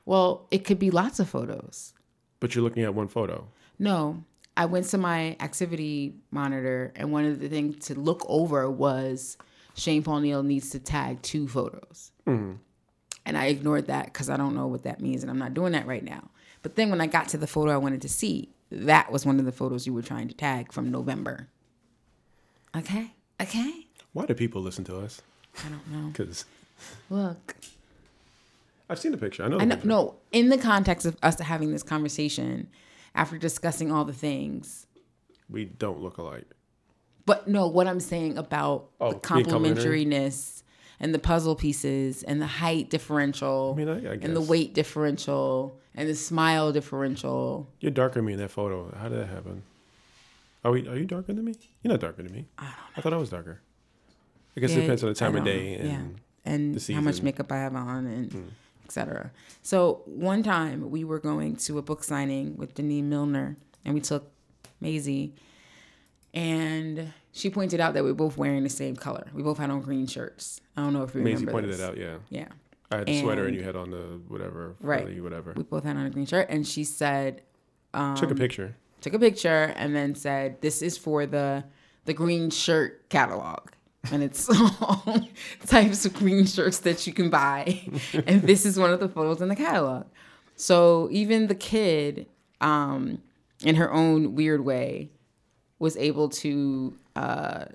Well, it could be lots of photos. but you're looking at one photo. No, I went to my activity monitor, and one of the things to look over was Shane Paul Neil needs to tag two photos. Mm-hmm. And I ignored that because I don't know what that means, and I'm not doing that right now. But then when I got to the photo I wanted to see, that was one of the photos you were trying to tag from November. Okay, okay. Why do people listen to us? I don't know. Because Look, I've seen the picture. I know. The I know. picture. No, in the context of us having this conversation, after discussing all the things, We don't look alike. But no, what I'm saying about Oh, the complementariness and the puzzle pieces and the height differential I mean, I, I and the weight differential and the smile differential. You're darker than me in that photo. How did that happen? Are we? Are you darker than me? You're not darker than me. I don't know. I thought I was darker. I guess it Yeah, depends on the time of day and and the how much makeup I have on and hmm. etc. So one time we were going to a book signing with Denene Millner and we took Maisie and she pointed out that we were both wearing the same color. We both had on green shirts. I don't know if you Maisie remember pointed this. that out. Yeah, Yeah. I had a sweater and And- you had on the whatever, Right. frilly whatever. We both had on a green shirt and she said um, Took a picture. took a picture and then said this is for the the green shirt catalog and it's all types of green shirts that you can buy and this is one of the photos in the catalog so even the kid um in her own weird way was able to uh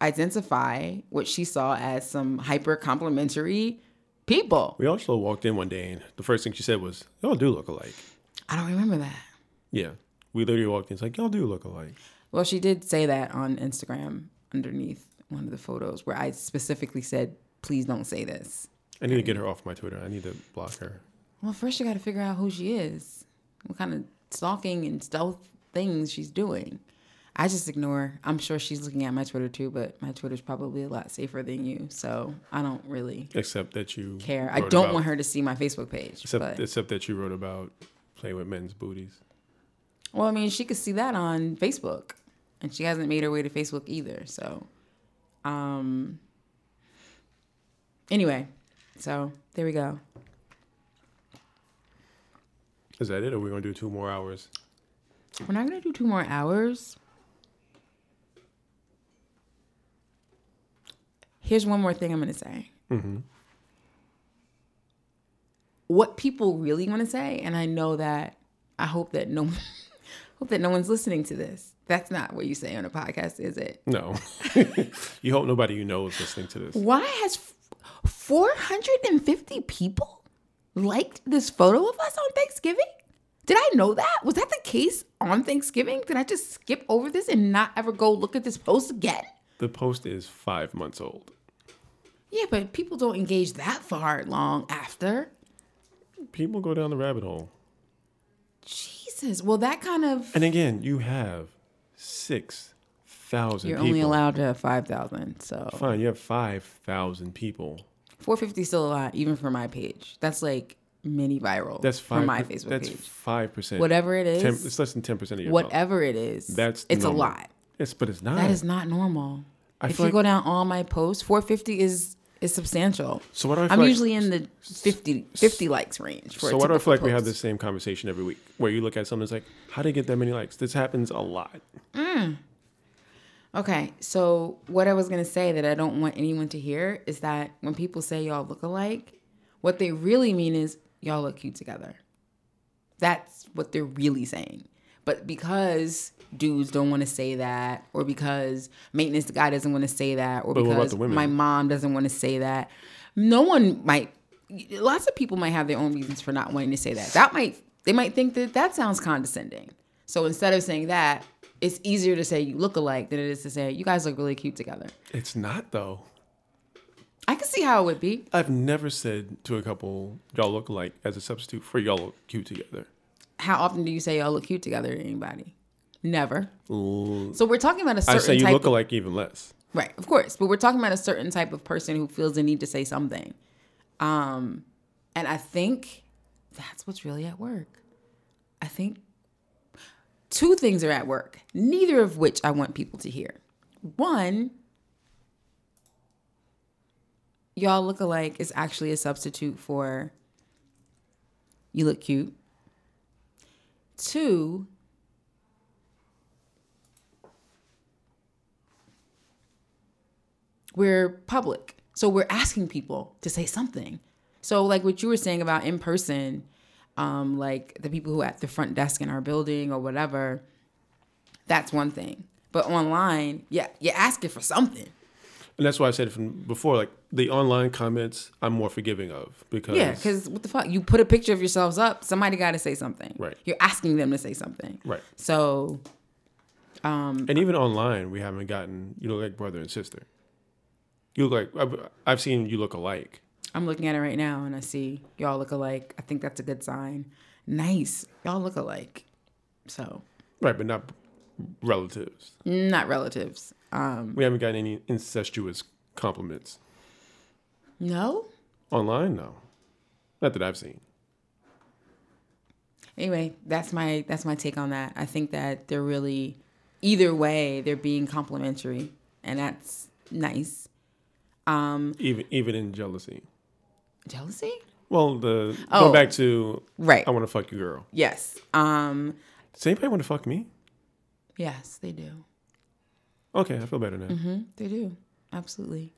identify what she saw as some hyper complimentary people We also walked in one day and the first thing she said was, "Y'all do look alike." i don't remember that Yeah, we literally walked in. It's like y'all do look alike. Well, she did say that on Instagram underneath one of the photos where I specifically said, please don't say this. I need to get her off my Twitter. I need to block her. Well, first you got to figure out who she is, what kind of stalking and stealth things she's doing. I just ignore. I'm sure she's looking at my Twitter too, but my Twitter's probably a lot safer than you, so I don't really Except that you care. I don't about- want her to see my Facebook page. Except but except that you wrote about playing with men's booties. well, I mean, she could see that on Facebook, and she hasn't made her way to Facebook either. So, um, anyway, so there we go. Is that it, or are we gonna do two more hours? We're not gonna do two more hours. Here's one more thing I'm gonna say. What people really want to say, and I know that I hope that no, hope that no one's listening to this. That's not what you say on a podcast, is it? No. you hope nobody you know is listening to this. Why has 450 people liked this photo of us on Thanksgiving? Did I know that? Was that the case on Thanksgiving? Did I just skip over this and not ever go look at this post again? The post is five months old. Yeah, but people don't engage that far long after. People go down the rabbit hole. Jesus. Well, that kind of. And again, you have six thousand You're people. only allowed to have 5,000. So Fine, you have five thousand people. 450 is still a lot, even for my page. That's like mini viral That's for five. my Facebook that's page. five percent. Whatever it is, 10, it's less than ten percent of your. whatever it is, That's it's normal. a lot. Yes, but it's not. That is not normal. I if you like- go down all my posts, 450 is is substantial. So what do I I'm like- usually in the 50, 50 likes range for So why do I feel like we have the same conversation every week, where you look at something, it's like, how did they get that many likes? This happens a lot. Mm. Okay, so what I was gonna say that I don't want anyone to hear is that when people say y'all look alike, what they really mean is y'all look cute together. That's what they're really saying. But because dudes don't want to say that, or because maintenance guy doesn't want to say that, or But because my mom doesn't want to say that, no one might. Lots of people might have their own reasons for not wanting to say that. That might they might think that that sounds condescending. So instead of saying that, it's easier to say you look alike than it is to say you guys look really cute together. It's not though. I can see how it would be. I've never said to a couple, y'all look alike as a substitute for y'all look cute together. How often do you say y'all look cute together to anybody? Never. L- So we're talking about a certain I say you type look of, alike even less. Right, of course. But we're talking about a certain type of person who feels the need to say something. Um, and I think that's what's really at work. I think two things are at work, neither of which I want people to hear. One, y'all look alike is actually a substitute for you look cute. Two, we're public. So we're asking people to say something. So like what you were saying about in person, um, like the people who are at the front desk in our building or whatever, that's one thing. But online, yeah, you're asking for something. And that's why I said from before, like the online comments, I'm more forgiving of because Yeah, because what the fuck? You put a picture of yourselves up, somebody got to say something. Right. You're asking them to say something. right. So, um, And even online, we haven't gotten you know like brother and sister. You look like I've, I've seen you look alike. I'm looking at it right now and I see y'all look alike. I think that's a good sign. Nice. Y'all look alike. So, Right, but not relatives. not relatives. Um, We haven't gotten any incestuous compliments no. online. No, not that I've seen. Anyway, that's my that's my take on that. I think that they're really either way, they're being complimentary and that's nice. Um, Even even in jealousy. jealousy? Well, the Oh. going back to Right. I want to fuck you, girl. Yes. Um, Does anybody want to fuck me? yes, they do. Okay, I feel better now. hmm They do. Absolutely.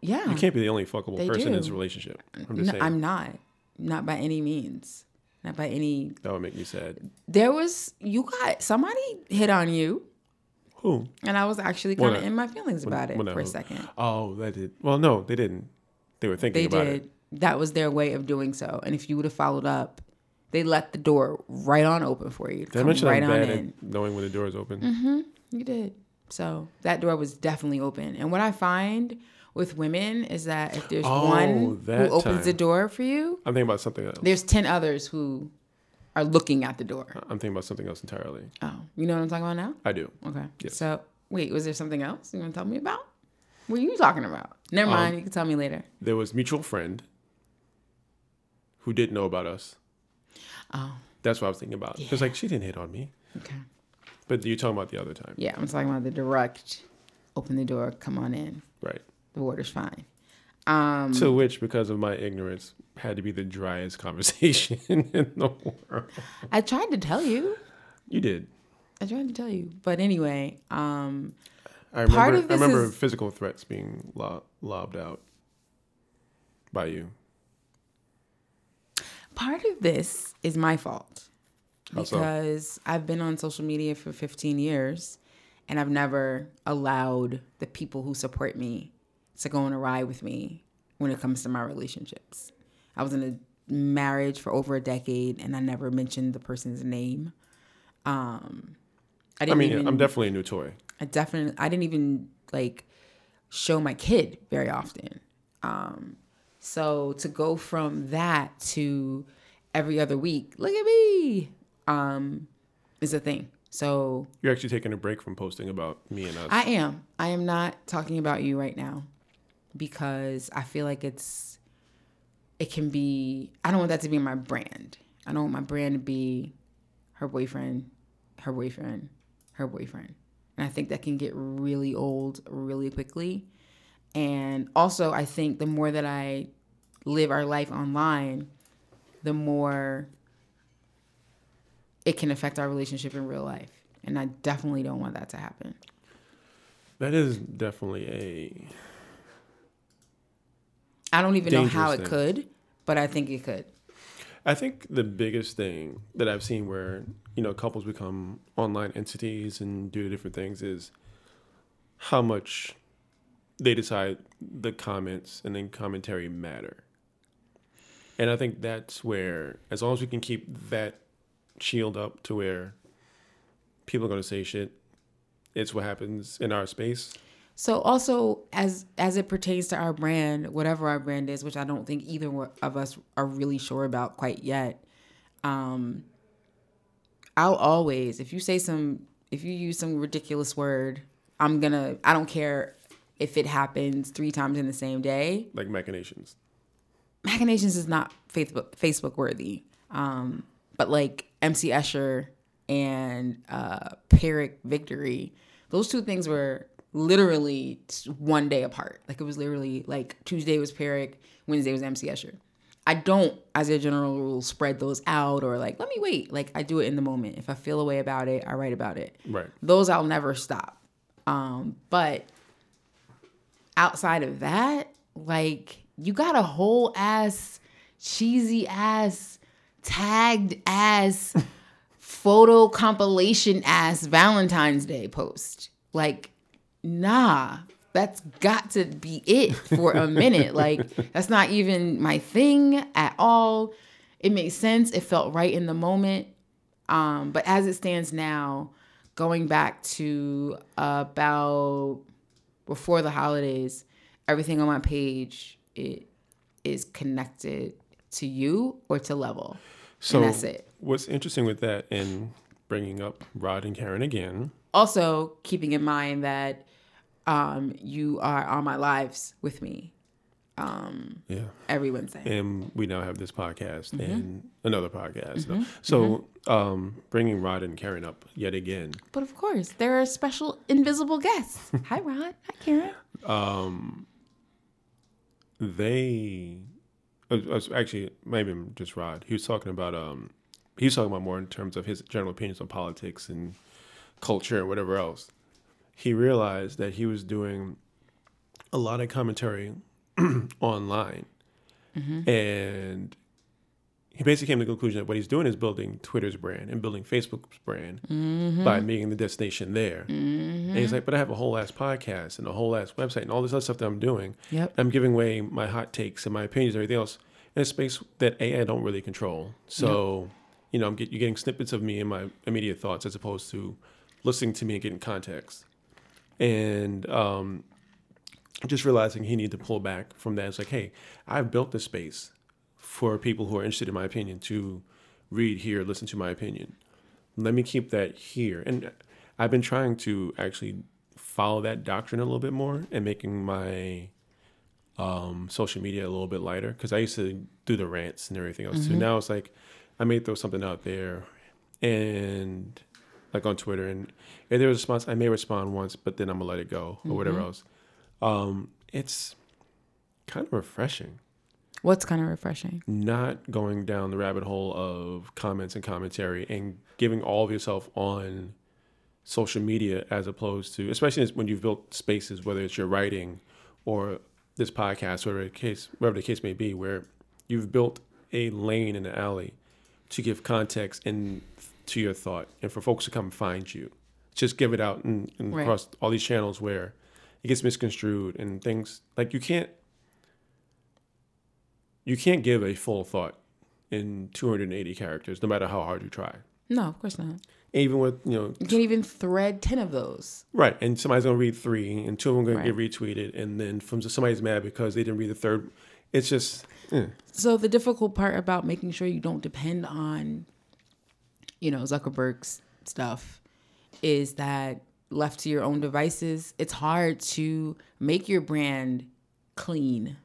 Yeah. You can't be the only fuckable They person in this relationship. I'm just No, saying. I'm not. Not by any means. Not by any. that would make me sad. There was you got somebody hit on you, Who? and I was actually kind of in my feelings about it well, no. for a second. Oh, that did. Well, no, they didn't. They were thinking They about did. it. That was their way of doing so. And if you would have followed up, they let the door right on open for you. Did I mention right I'm bad in. at knowing when the door is open? Mhm. You did. So that door was definitely open. And what I find with women is that if there's Oh, one who opens the door for you, I'm thinking about something else. there's 10 others who are looking at the door. I'm thinking about something else entirely. Oh, you know what I'm talking about now? I do. Okay. Yes. So wait, was there something else you want to tell me about? What are you talking about? Never um, mind. you can tell me later. There was mutual friend who didn't know about us. Oh, That's what I was thinking about. It's like she didn't hit on me. okay. But you're talking about the other time, Yeah, I'm talking about the direct. Open the door. Come on in. right? The water's fine. Um, To which, because of my ignorance, had to be the driest conversation in the world. I tried to tell you. You did. I tried to tell you, but anyway, um, I remember. Part of I this remember is- physical threats being lo- lobbed out by you. part of this is my fault How so? because I've been on social media for 15 years and I've never allowed the people who support me to go on a ride with me when it comes to my relationships. I was in a marriage for over a decade and I never mentioned the person's name. Um, I I didn't mean, even. I'm definitely a new toy. I definitely I didn't even like show my kid very often. Um so to go from that to every other week, look at me, um, is a thing. So You're actually taking a break from posting about me and us. I am. I am not talking about you right now because I feel like it's it can be I don't want that to be my brand. I don't want my brand to be her boyfriend, her boyfriend, her boyfriend. And I think that can get really old really quickly. And also I think the more that I live our life online, the more it can affect our relationship in real life. And I definitely don't want that to happen. that is definitely a. I don't even know how it could, but I think it could. I think the biggest thing that I've seen where you know couples become online entities and do different things is how much they decide the comments and then commentary matter. And I think that's where, as long as we can keep that shield up to where people are going to say shit, it's what happens in our space. So also as as it pertains to our brand, whatever our brand is, which I don't think either of us are really sure about quite yet. Um I'll always if you say some if you use some ridiculous word, I'm going to I don't care if it happens 3 times in the same day. Like machinations. Machinations is not Facebook Facebook worthy. Um, but like MC Escher and uh Pyrrhic Victory, those two things were literally one day apart. Like it was literally like Tuesday was Pyrrhic, Wednesday was MC Escher. I don't, as a general rule, spread those out or like, let me wait. Like I do it in the moment. If I feel a way about it, I write about it. Right. Those I'll never stop. Um, but outside of that, like you got a whole ass, cheesy ass, tagged ass, photo compilation ass Valentine's Day post. Like, nah, that's got to be it for a minute. like, that's not even my thing at all. It made sense. It felt right in the moment. Um, but as it stands now, going back to about before the holidays, everything on my page it is connected to you or to level. So that's it. What's interesting with that and bringing up Rod and Karen again, Also, keeping in mind that um, you are on my lives with me yeah, every Wednesday. and we now have this podcast Mm-hmm. and another podcast. So, um, bringing Rod and Karen up yet again. But of course, there are special invisible guests. Hi, Rod. Hi, Karen. They, uh, uh, actually, maybe just Rod. He was talking about um, he was talking about more in terms of his general opinions on politics and culture and whatever else. He realized that he was doing a lot of commentary online, mm-hmm. and he basically came to the conclusion that what he's doing is building Twitter's brand and building Facebook's brand mm-hmm. by making the destination there. And he's mm-hmm. like, but I have a whole ass podcast and a whole ass website and all this other stuff that I'm doing. Yep. I'm giving away my hot takes and my opinions and everything else in a space that A, I don't really control. So, you know, I'm get, you're getting snippets of me and my immediate thoughts as opposed to listening to me and getting context. And um, just realizing he needed to pull back from that. It's like, hey, I've built this space for people who are interested in my opinion to read here, listen to my opinion. Let me keep that here. And I've been trying to actually follow that doctrine a little bit more and making my um, social media a little bit lighter because I used to do the rants and everything else too. Now it's like I may throw something out there and like on Twitter and if there's a response, I may respond once, but then I'm gonna let it go or whatever else. Um, it's kind of refreshing What's kind of refreshing? not going down the rabbit hole of comments and commentary and giving all of yourself on social media as opposed to especially when you've built spaces whether it's your writing or this podcast whatever the case whatever the case may be where you've built a lane in the alley to give context and to your thought and for folks to come find you just give it out and, and Right. across all these channels where it gets misconstrued and things like you can't you can't give a full thought in 280 characters no matter how hard you try No, of course not. even with you know You can't even thread ten of those. right and somebody's gonna read three and two of them gonna Right. get retweeted and then from somebody's mad because they didn't read the third it's just eh. So the difficult part about making sure you don't depend on, you know, Zuckerberg's stuff is that left to your own devices, it's hard to make your brand clean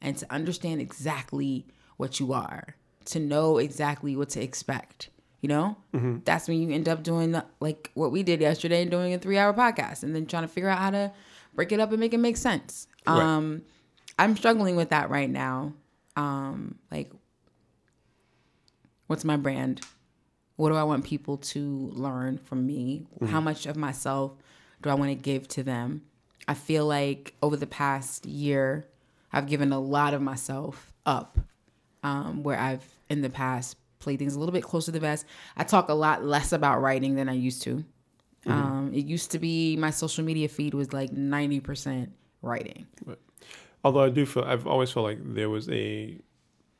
and to understand exactly what you are, to know exactly what to expect. You know, that's when you end up doing the, like what we did yesterday and doing a three hour podcast and then trying to figure out how to break it up and make it make sense. Right. Um, I'm struggling with that right now. Um, like, what's my brand? What do I want people to learn from me? How much of myself do I want to give to them? I feel like over the past year, I've given a lot of myself up, um, where I've in the past played things a little bit closer to the vest. I talk a lot less about writing than I used to. Um, it used to be my social media feed was like 90% writing. although i do feel i've always felt like there was a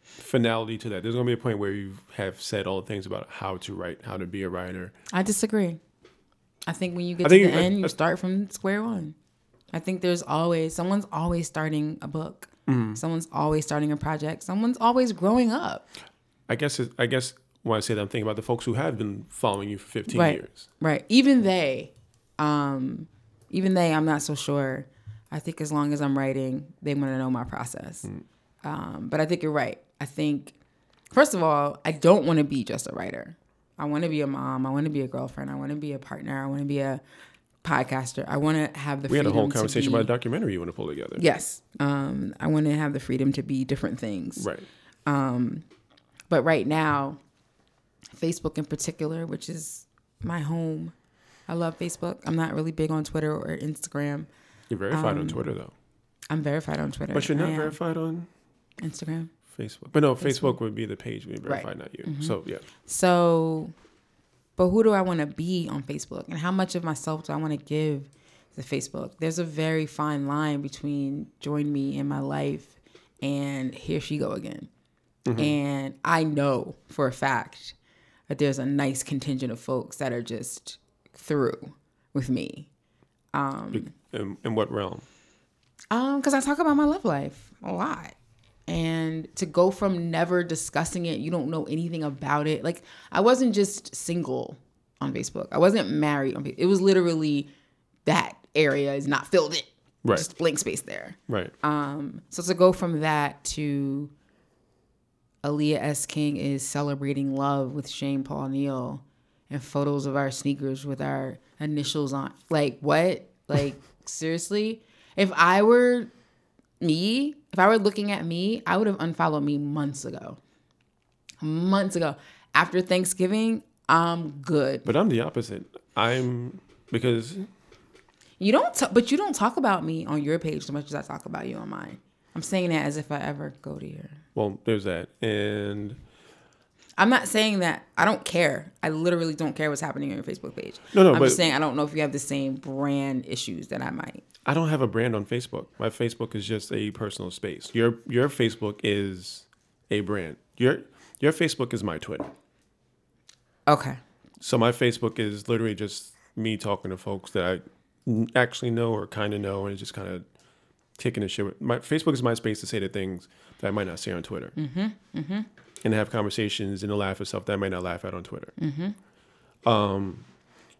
finality to that there's gonna be a point where you have said all the things about how to write how to be a writer I disagree. I think when you get I to the end, you start from square one. I think there's always someone's always starting a book. Mm-hmm. Someone's always starting a project. Someone's always growing up. i guess it, i guess when i say that i'm thinking about the folks who have been following you for 15 Right. years Right. Even they, um, even they, I'm not so sure. I think as long as I'm writing, they want to know my process. Mm. Um, but I think you're right. I think, first of all, I don't want to be just a writer. I want to be a mom. I want to be a girlfriend. I want to be a partner. I want to be a podcaster. I want to have the we had a whole conversation be- about a documentary you want to pull together Yes. Um, I want to have the freedom to be different things. right Um, But right now, Facebook in particular, which is my home, I love Facebook. I'm not really big on Twitter or Instagram. you're verified Um, on twitter though I'm verified on Twitter. but you're not verified on Instagram. Facebook but no facebook, would be the page being Right. verified not you Mm-hmm. so yeah So, but who do I want to be on Facebook? And how much of myself do I want to give to Facebook? There's a very fine line between join me in my life and here she go again. And I know for a fact that there's a nice contingent of folks that are just through with me. in, in what realm Um, because I talk about my love life a lot. And to go from never discussing it, you don't know anything about it. Like I wasn't just single on Facebook. I wasn't married on Facebook. It was literally that area is not filled in. Right. Just blank space there. right Um, so to go from that to Aliya S. King is celebrating love with Shane Paul Neil and photos of our sneakers with our initials on. Like what? Like seriously? If I were me, if I were looking at me, I would have unfollowed me months ago. Months ago. After Thanksgiving, I'm good. but i'm the opposite i'm because You don't, t- but you don't talk about me on your page so much as I talk about you on mine. I'm saying that as if I ever go to your. well there's that and I'm not saying that I don't care. I literally don't care what's happening on your Facebook page. No, no, I'm just saying I don't know if you have the same brand issues that I might. I don't have a brand on Facebook. My Facebook is just a personal space. Your your Facebook is a brand. Your your Facebook is my Twitter. Okay. So my Facebook is literally just me talking to folks that I actually know or kind of know, and just kind of kicking a shit. With. My Facebook is my space to say the things that I might not say on Twitter. Mm-hmm. Mm-hmm. And have conversations and to laugh at stuff that I might not laugh at on Twitter. Um,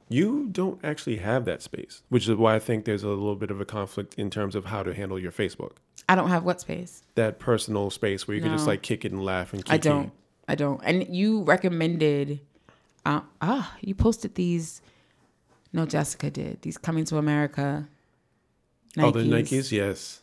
you don't actually have that space, which is why I think there's a little bit of a conflict in terms of how to handle your Facebook. I don't have what space. That personal space where you can just like kick it and laugh and I don't. I don't. And you recommended. Uh, ah, you posted these. No, Jessica did these coming to America. Oh, the Nikes, yes.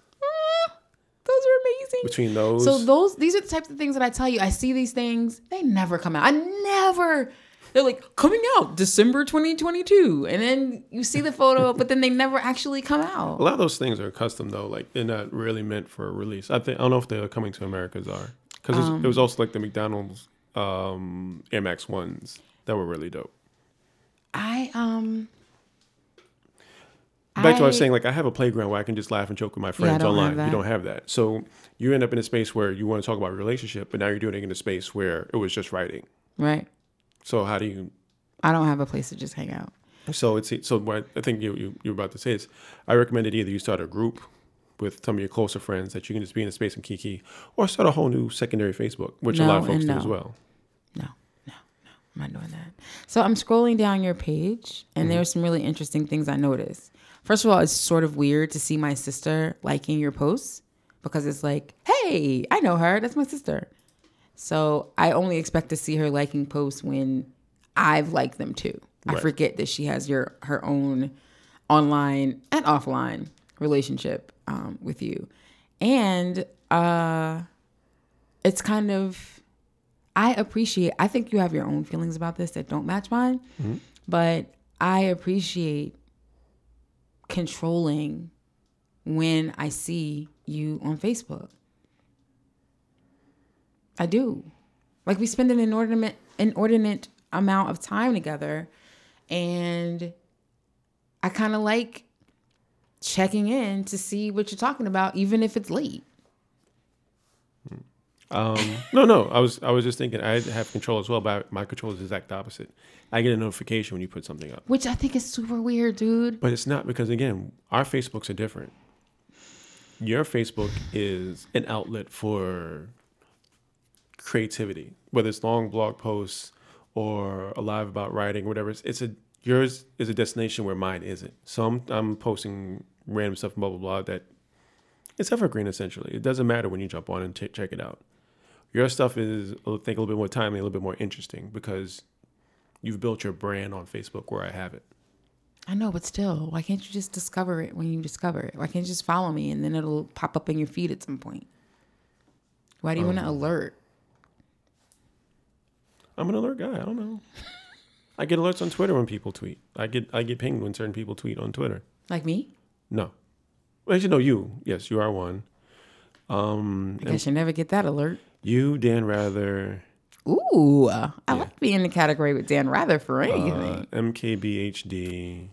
Between those, So those these are the types of things that I tell you. I see these things. They never come out. I never. They're like coming out December 2022, and then you see the photo, but then they never actually come out. a lot of those things are custom though. Like they're not really meant for a release. I think I don't know if the coming to Americas are because Um, it was also like the McDonald's um, Air Max ones that were really dope. I um. Back to what I was saying, like I have a playground where I can just laugh and joke with my friends don't online. You don't have that, so you end up in a space where you want to talk about relationship, but now you're doing it in a space where it was just writing. Right. So how do you? I don't have a place to just hang out. So it's so what I think you you you're about to say is, I recommended either you start a group with some of your closer friends that you can just be in a space and kiki, or start a whole new secondary Facebook, which a lot of folks do as well. No, no, no. I'm not doing that. So I'm scrolling down your page, and mm-hmm. there's some really interesting things I noticed. First of all, it's sort of weird to see my sister liking your posts because it's like, hey, I know her. That's my sister. So I only expect to see her liking posts when I've liked them too. I forget that she has your her own online and offline relationship um, with you, and uh, it's kind of I appreciate. I think you have your own feelings about this that don't match mine, but I appreciate controlling when I see you on Facebook. I do. Like we spend an inordinate inordinate amount of time together and I kind of like checking in to see what you're talking about even if it's late. Um, no, no, I was I was just thinking I have control as well, but my control is the exact opposite. I get a notification when you put something up, Which I think is super weird, dude. but it's not because again, our Facebooks are different. Your Facebook is an outlet for creativity, whether it's long blog posts or a live about writing, whatever. It's, it's a yours is a destination where mine isn't. So I'm I'm posting random stuff, blah blah blah. That it's evergreen essentially. It doesn't matter when you jump on and t- check it out. Your stuff is I think a little bit more timely, a little bit more interesting because you've built your brand on Facebook where I have it. I know, but still, why can't you just discover it when you discover it? Why can't you just follow me and then it'll pop up in your feed at some point? Why do you want to alert? I'm an alert guy. I don't know. I get alerts on Twitter when people tweet. I get I get pinged when certain people tweet on Twitter. Like me? No. Well, actually, no, you. Yes, you are one. Um, I guess you never get that alert. You, Dan Rather, Ooh, I like being in the category with Dan Rather for uh, anything. MKBHD,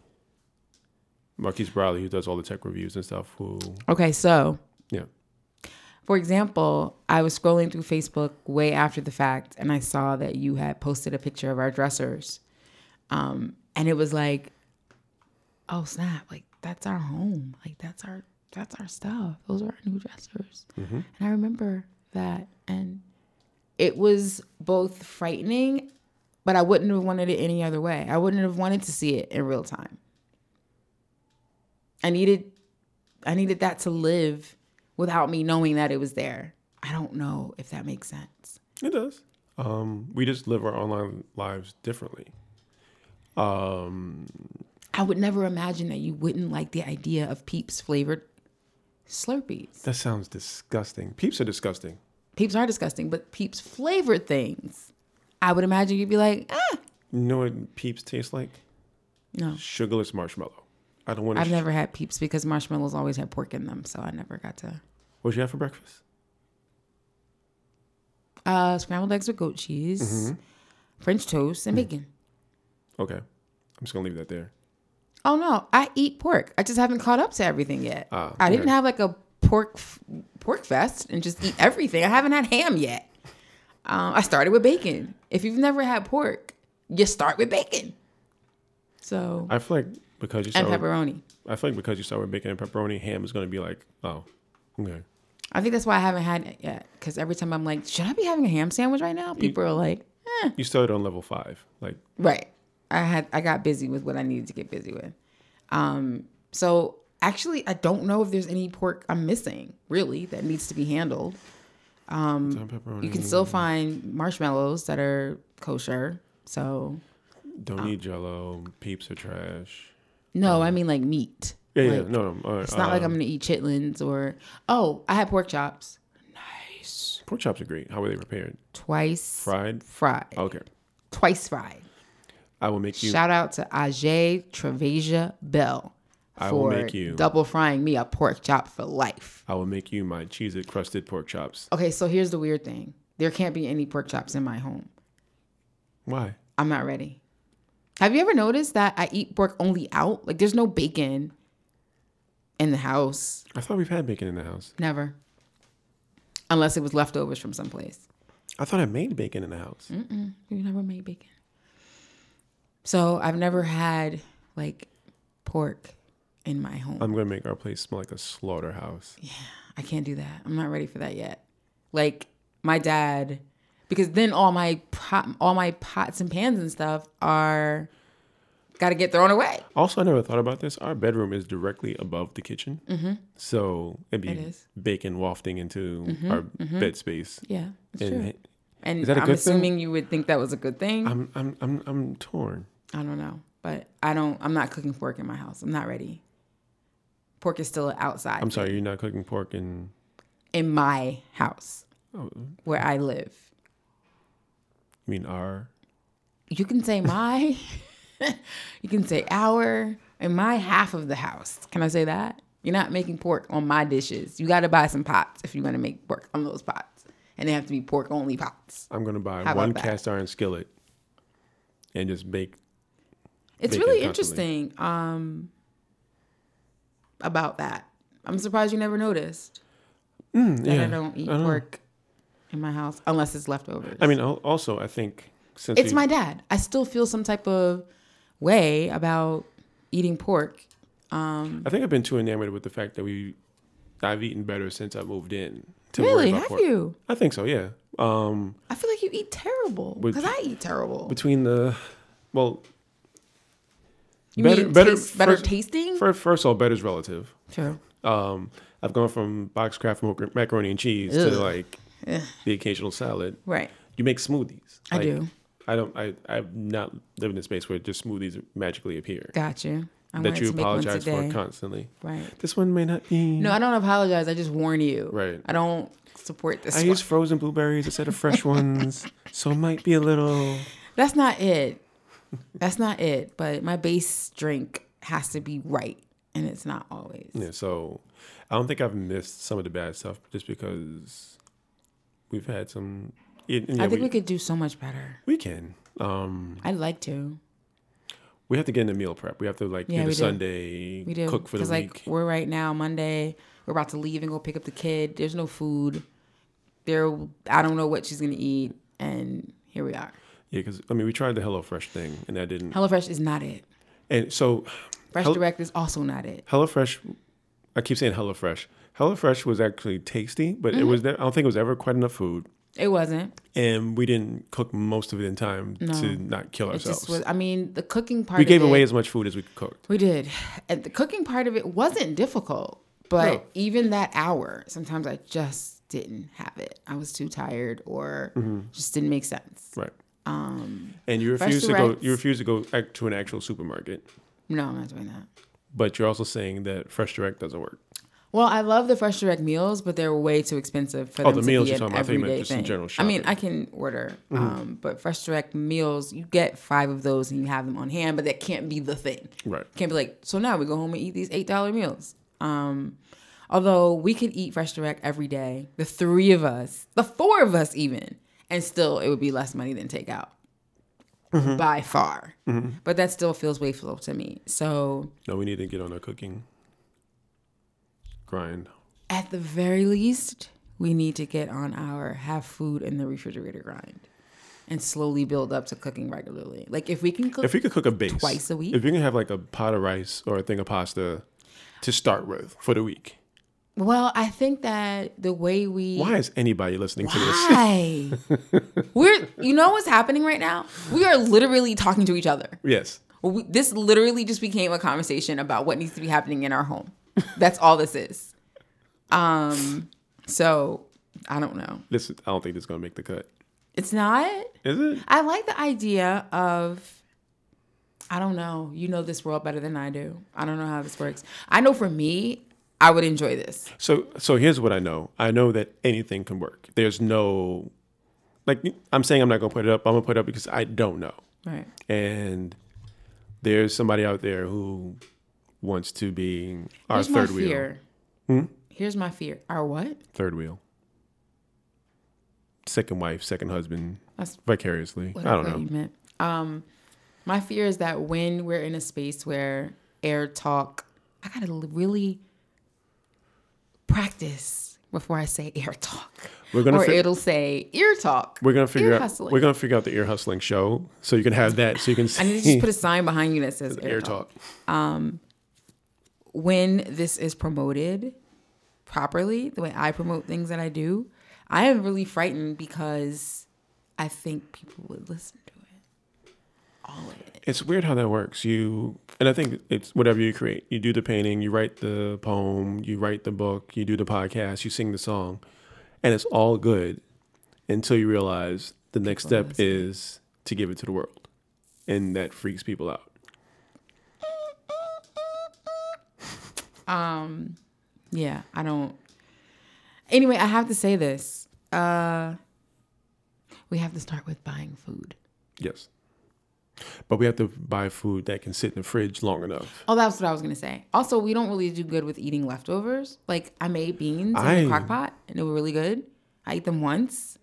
Marques Brownlee, who does all the tech reviews and stuff. Who, okay, so yeah, for example, I was scrolling through Facebook way after the fact and I saw that you had posted a picture of our dressers. Um, and it was like, oh snap, like that's our home. Like that's our that's our stuff. Those are our new dressers. And I remember that and it was both frightening, but I wouldn't have wanted it any other way. I wouldn't have wanted to see it in real time. I needed I needed that to live without me knowing that it was there. I don't know if that makes sense. it does. Um, we just live our online lives differently. Um, I would never imagine that you wouldn't like the idea of Peeps flavored Slurpees. that sounds disgusting. Peeps are disgusting. Peeps are disgusting, but Peeps flavored things. I would imagine you'd be like, ah, You know what Peeps taste like? no. Sugarless marshmallow. I don't want to. I've never had Peeps because marshmallows always had pork in them, so I never got to. What'd you have for breakfast? Uh, scrambled eggs with goat cheese, Mm-hmm. French toast, and bacon. Okay, I'm just gonna leave that there. Oh no, I eat pork. I just haven't caught up to everything yet. Ah, I didn't have like a pork f- pork fest and just eat everything. I haven't had ham yet. Um, I started with bacon. If you've never had pork, you start with bacon. So I feel like because you and start with, pepperoni. I feel like because you start with bacon and pepperoni, ham is gonna be like, oh, okay. I think that's why I haven't had it yet. Because every time I'm like, should I be having a ham sandwich right now? People are like, eh. You started on level five. Like Right. I had I got busy with what I needed to get busy with. Um, so actually I don't know if there's any pork I'm missing, really, that needs to be handled. Um, Pepperoni. You can still find marshmallows that are kosher. So don't uh, eat jello. Peeps are trash. no, I um, mean like meat. Yeah, yeah. No, no. all right, It's not like um, I'm gonna eat chitlins or oh, I had pork chops. Nice. Pork chops are great. How were they prepared? Twice Fried? fried. Okay. Twice fried. I will make you. Shout out to Ajay Trevasia Bell I will make you- double frying me a pork chop for life. I will make you my Cheez-It crusted pork chops. Okay, so here's the weird thing. There can't be any pork chops in my home. Why? I'm not ready. Have you ever noticed that I eat pork only out? Like there's no bacon in the house. I thought we've had bacon in the house. Never. Unless it was leftovers from someplace. I thought I made bacon in the house. You never made bacon. So I've never had like pork in my home. I'm gonna make our place smell like a slaughterhouse. Yeah, I can't do that. I'm not ready for that yet. Like my dad, because then all my pot, all my pots and pans and stuff are got to get thrown away. Also, I never thought about this. Our bedroom is directly above the kitchen, mm-hmm. so it'd be It bacon wafting into our bed space. Yeah, it's And true. And is that a I'm good thing? assuming you would think that was a good thing. I'm I'm I'm I'm torn. I don't know, but I don't. I'm not cooking pork in my house. I'm not ready. Pork is still outside I'm sorry, you're not cooking pork in in my house oh, where I live. you mean our You can say my, you can say our, and my half of the house. Can I say that? You're not making pork on my dishes. You got to buy some pots if you're going to make pork on those pots. And they have to be pork only pots. I'm gonna buy How one cast iron skillet and just bake. It's really constantly. interesting um, about that. I'm surprised you never noticed that Mm, yeah, I don't eat I don't- pork in my house unless it's leftovers. I mean, also I think since it's we- my dad. I still feel some type of way about eating pork. I think I've been too enamored with the fact that we I've eaten better since I moved in. To Really? Have pork. you? I think so. Yeah. Um, I feel like you eat terrible because I eat terrible. between the well, You better- mean better- taste, better first- tasting? first, first of all, better is relative. True. Um, I've gone from box Kraft mac- macaroni and cheese Ugh. to like the occasional salad. Right. You make smoothies. I Like, do. I don't. I I've not lived in a space where just smoothies magically appear. Got you. I that you to make one apologize for constantly. Right. This one may not be. No, I don't apologize. I just warn you. Right. I don't support this I one. use frozen blueberries instead of fresh ones, so it might be a little. That's not it. That's not it. But my base drink has to be right, and it's not always. Yeah, so I don't think I've missed some of the bad stuff just because we've had some. it- yeah, I think we, we, could do so much better. we can. Um, I'd like to. we have to get into meal prep. We have to like Yeah, get we a do. Sunday We do cook for the because week. we're right now Monday. We're about to leave and go pick up the kid. There's no food. There, I don't know what she's gonna eat, and here we are. Yeah, because I mean we tried the HelloFresh thing and that didn't. HelloFresh is not it. and so Fresh Direct is also not it. HelloFresh, I keep saying HelloFresh. HelloFresh was actually tasty, but Mm-hmm. it was. ne- I don't think it was ever quite enough food, It wasn't. and we didn't cook most of it in time to not kill ourselves. was. I mean, the cooking part. we gave it, away as much food as we cooked. We did, and the cooking part of it wasn't difficult. But No. even that hour, sometimes I just didn't have it. I was too tired, or just didn't make sense. Right. Um, and you refuse to go. You refuse to go to an actual supermarket, No, I'm not doing that. but you're also saying that Fresh Direct doesn't work. Well, I love the fresh direct meals, but they're way too expensive for Oh, them the to meals be you're an talking about. I think you meant everyday just in thing. general I mean. I can order, um, but fresh direct meals, you get five of those and you have them on hand, but that can't be the thing. Right. Can't be like, so now we go home and eat these eight dollar meals. Um, although we could eat fresh direct every day, the three of us, the four of us even, and still it would be less money than takeout. Mm-hmm. By far, but that still feels wasteful to me. So, No, we need to get on our cooking grind. at the very least, we need to get on our have food in the refrigerator grind and slowly build up to cooking regularly. Like if we can cook, If we could cook a base Twice a week? if we can have like a pot of rice or a thing of pasta to start with for the week, Well, I think that the way we Why is anybody listening to this? Why? We're you know what's happening right now? We are literally talking to each other. Yes. We, this literally just became a conversation about what needs to be happening in our home. That's all this is. Um so I don't know. This I don't think this is gonna make the cut. It's not Is it? I like the idea of I don't know. You know this world better than I do. I don't know how this works. I know for me, I would enjoy this. So so here's what I know. I know that anything can work. There's no like I'm saying I'm not gonna put it up. I'm gonna put it up because I don't know. Right. And there's somebody out there who wants to be our Here's my third wheel. fear. Here's my fear. Our what? Third wheel. Second wife, second husband, That's vicariously. I don't know. You meant. Um, my fear is that when we're in a space where air talk, I gotta really practice before I say air talk. We're gonna or fi- it'll say ear talk. We're gonna figure ear out. hustling. We're gonna figure out the ear hustling show, so you can have that, so you can see I need to just put a sign behind you that says air, air talk. talk. Um, when this is promoted properly, the way I promote things that I do, I am really frightened because I think people would listen to it. All of it. It's weird how that works. You and I think it's whatever you create. You do the painting, you write the poem, you write the book, you do the podcast, you sing the song, and it's all good until you realize the next step is to give it to the world, and that freaks people out. Um, yeah, I don't. Anyway, I have to say this. Uh, we have to start with buying food. Yes, but we have to buy food that can sit in the fridge long enough. Oh, that's what I was gonna say. Also, we don't really do good with eating leftovers. Like I made beans in I- the crock pot, and they were really good. I ate them once.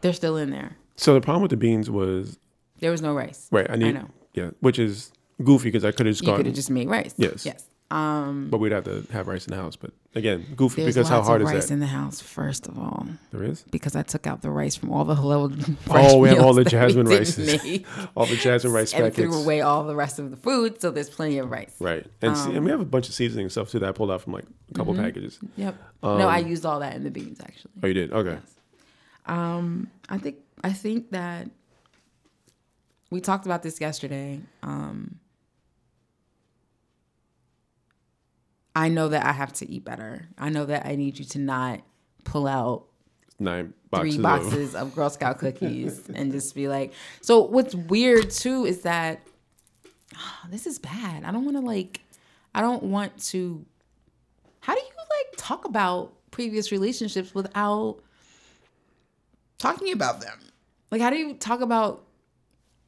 They're still in there. So the problem with the beans was There was no rice. right. I need know. yeah, which is goofy because I could have just You could have just made rice. Yes. Yes. Um, but we'd have to have rice in the house. But again, goofy because how hard is rice that? in the house. First of all, there is. because I took out the rice from all the hello. Oh, we have all the jasmine we didn't rices. make. All the jasmine rice and packets. threw away all the rest of the food, so there's plenty of rice. Right. And see, and Um, we have a bunch of seasoning stuff too that I pulled out from like a couple Mm-hmm. packages. Yep. no, I used all that in the beans actually. Oh, you did? Okay. Um, I think I think that we talked about this yesterday. Um, I know that I have to eat better. I know that I need you to not pull out Nine boxes. three boxes of Girl Scout cookies and just be like. So what's weird too is that ah, this is bad. I don't want to like. I don't want to. How do you like talk about previous relationships without talking about them? Like, how do you talk about?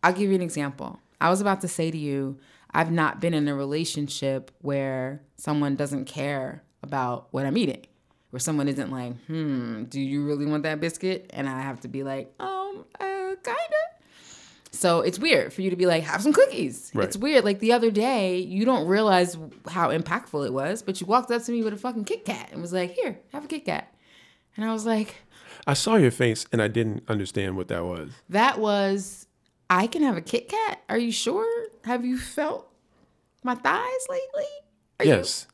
I'll give you an example. I was about to say to you, I've not been in a relationship where someone doesn't care about what I'm eating where someone isn't like, hmm, do you really want that biscuit? And I have to be like, um, uh, kinda. So it's weird for you to be like, have some cookies. Right. It's weird. Like the other day, you don't realize how impactful it was, but you walked up to me with a fucking Kit Kat and was like, here, have a Kit Kat. And I was like, I saw your face and I didn't understand what that was. that was, I can have a Kit Kat. Are you sure? Have you felt my thighs lately? Are you- yes.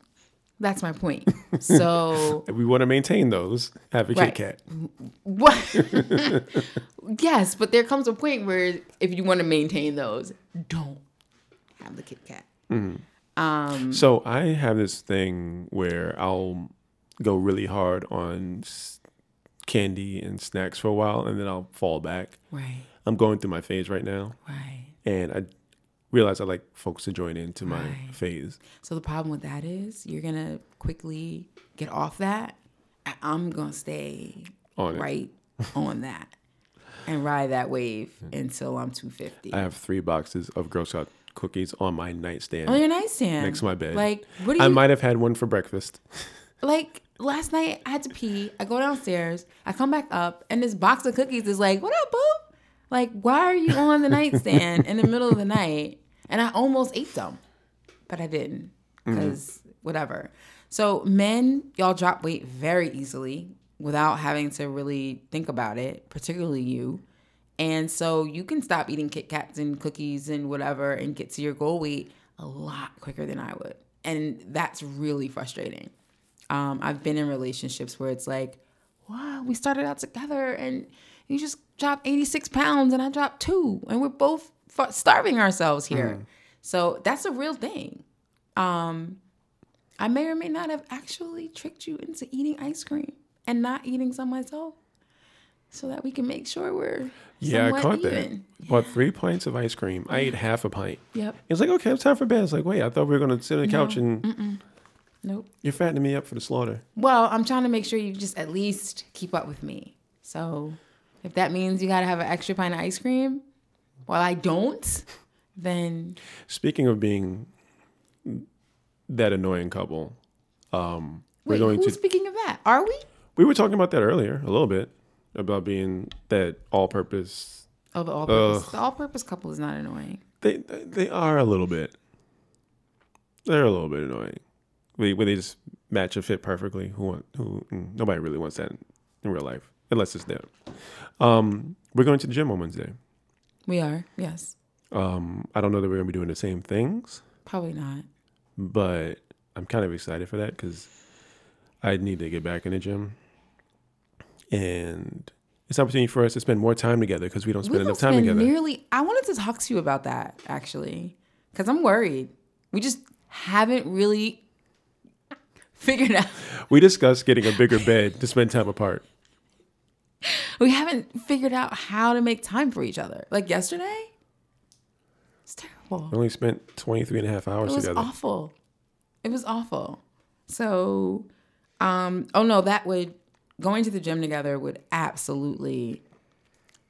That's my point. So we want to maintain those, have a Right. Kit Kat. What? yes, but there comes a point where if you want to maintain those, don't have the Kit Kat. Um, So I have this thing where I'll go really hard on candy and snacks for a while and then I'll fall back. right, I'm going through my phase right now right. and I realize I like folks to join into my Right. phase. So the problem with that is you're gonna quickly get off that. I'm gonna stay On right on that and ride that wave until I'm 250 I have three boxes of Girl Scout cookies on my nightstand. on your nightstand Next to my bed. Like, what do you I might have had one for breakfast. like last night I had to pee. I go downstairs. I come back up, and this box of cookies is like, "What up, boo? Like, why are you on the nightstand in the middle of the night?" And I almost ate them, but I didn't because whatever. So men, y'all drop weight very easily without having to really think about it, particularly you. And so you can stop eating Kit Kats and cookies and whatever and get to your goal weight a lot quicker than I would. And that's really frustrating. Um, I've been in relationships where it's like, wow, we started out together and you just dropped 86 pounds and I dropped two, and we're both starving ourselves here. So that's a real thing. Um, I may or may not have actually tricked you into eating ice cream and not eating some myself so that we can make sure we're Yeah, I caught even. that. Bought three pints of ice cream. I ate half a pint. Yep. It's like, okay, it's time for bed. It's like, wait, I thought we were gonna sit on the couch and Nope. you're fattening me up for the slaughter. Well, I'm trying to make sure you just at least keep up with me. So if that means you got to have an extra pint of ice cream while I don't, then Speaking of being that annoying couple, um, we're going who's to. speaking of that? Are we? We were talking about that earlier a little bit about being that all-purpose. Oh, the all-purpose. The all-purpose couple is not annoying. They they are a little bit. They're a little bit annoying. Where they just match a fit perfectly. Who want who? Nobody really wants that in, in real life unless it's them. Um, we're going to the gym on Wednesday. We are. Yes. Um, I don't know that we're gonna be doing the same things, Probably not. but I'm kind of excited for that because I need to get back in the gym, and it's an opportunity for us to spend more time together because we don't spend we enough don't time spend together. nearly. I wanted to talk to you about that actually, because I'm worried. We just haven't really figured out. we discussed getting a bigger bed to spend time apart. We haven't figured out how to make time for each other. Like yesterday, it's terrible. We only spent 23 and a half hours together. It was together. awful. It was awful. So, um, oh no, that would going to the gym together would absolutely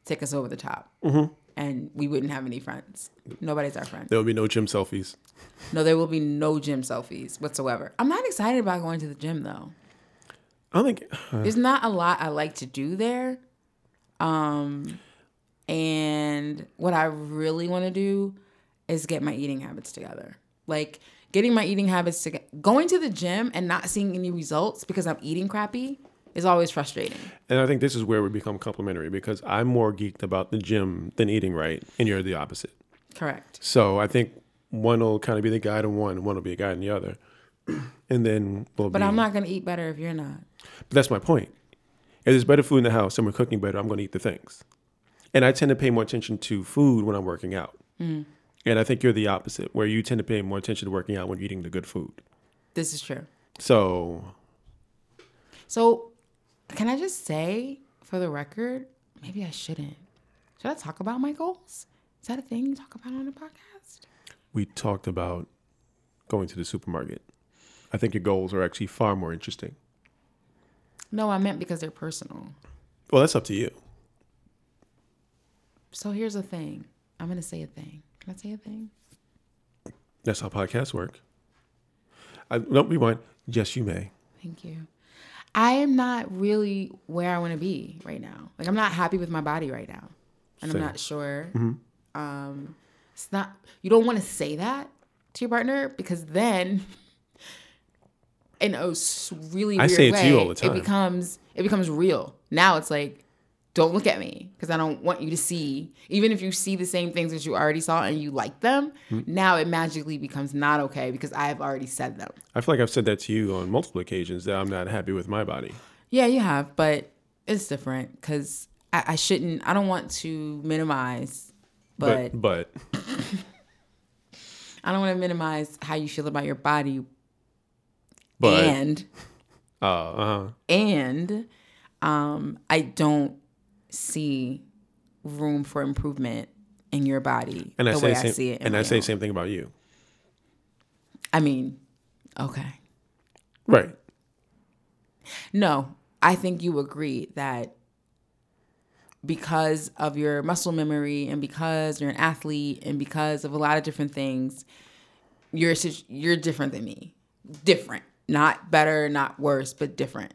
take us over the top, Mm-hmm. and we wouldn't have any friends. Nobody's our friend. There will be no gym selfies. No, there will be no gym selfies whatsoever. I'm not excited about going to the gym though. I think There's not a lot I like to do there. Um, and what I really want to do is get my eating habits together. Like getting my eating habits to going to the gym and not seeing any results because I'm eating crappy is always frustrating. And I think this is where we become complementary because I'm more geeked about the gym than eating right, and you're the opposite. Correct. So I think one will kind of be the guide in one, and one will be a guide in the other. And then we'll But be. I'm not going to eat better if you're not. But that's my point. If there's better food in the house and we're cooking better, I'm going to eat the things. And I tend to pay more attention to food when I'm working out. Mm. And I think you're the opposite, where you tend to pay more attention to working out when you're eating the good food. This is true. So So, can I just say for the record, maybe I shouldn't. Should I talk about my goals? Is that a thing you talk about on the podcast? we talked about going to the supermarket. I think your goals are actually far more interesting. No, I meant because they're personal. Well, that's up to you. So here's a thing. I'm gonna say a thing. Can I say a thing? That's how podcasts work. I, no, rewind. Yes, you may. Thank you. I am not really where I want to be right now. Like I'm not happy with my body right now, and Same. I'm not sure. Um, it's not. You don't want to say that to your partner because then, in a really I weird say it to way, you all the time. it becomes it becomes real. Now it's like. Don't look at me because I don't want you to see. Even if you see the same things that you already saw and you like them, Hmm. now it magically becomes not okay because I have already said them. I feel like I've said that to you on multiple occasions that I'm not happy with my body. Yeah, you have, but it's different because I, I shouldn't. I don't want to minimize, but, But but I don't want to minimize how you feel about your body. But and uh uh and um, I don't see room for improvement in your body and I the say way the I same, see it. and I say own. same thing about you. I mean, okay. Right. No, I think you agree that because of your muscle memory and because you're an athlete and because of a lot of different things, you're you're different than me. Different, not better, not worse, but different.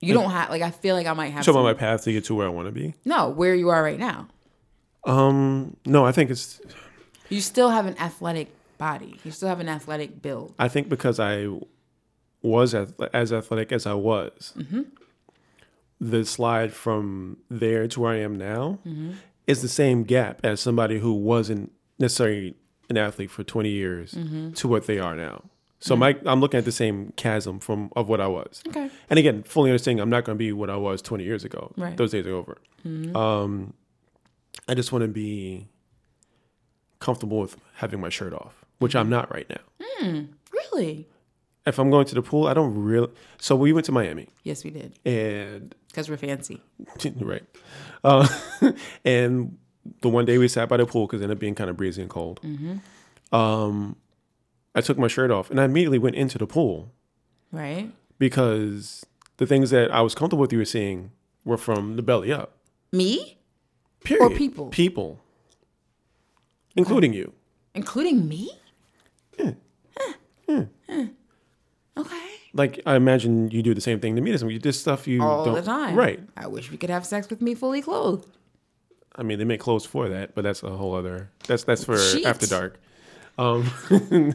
You don't have like I feel like I might have So on my path to get to where I want to be. no where you are right now. Um, no, I think it's. You still have an athletic body. You still have an athletic build. I think because I was as, as athletic as I was, Mm-hmm. the slide from there to where I am now Mm-hmm. is the same gap as somebody who wasn't necessarily an athlete for 20 years Mm-hmm. to what they are now. So my I'm looking at the same chasm from of what I was. Okay. And again, fully understanding I'm not going to be what I was 20 years ago. Right. Those days are over. Um, I just want to be comfortable with having my shirt off, which I'm not right now. Really? If I'm going to the pool, I don't really. So we went to Miami, Yes, we did. and Because we're fancy. right, uh, and the one day we sat by the pool because it ended up being kind of breezy and cold. Um, I took my shirt off and I immediately went into the pool Right? because the things that I was comfortable with you were seeing were from the belly up. Me? Period. people? People, including you. Including me? Huh. Huh. Okay. Like I imagine you do the same thing to me. This this stuff you All don't the time. right. I wish we could have sex with me fully clothed. I mean, they make clothes for that, but that's a whole other. That's that's for after dark. Um,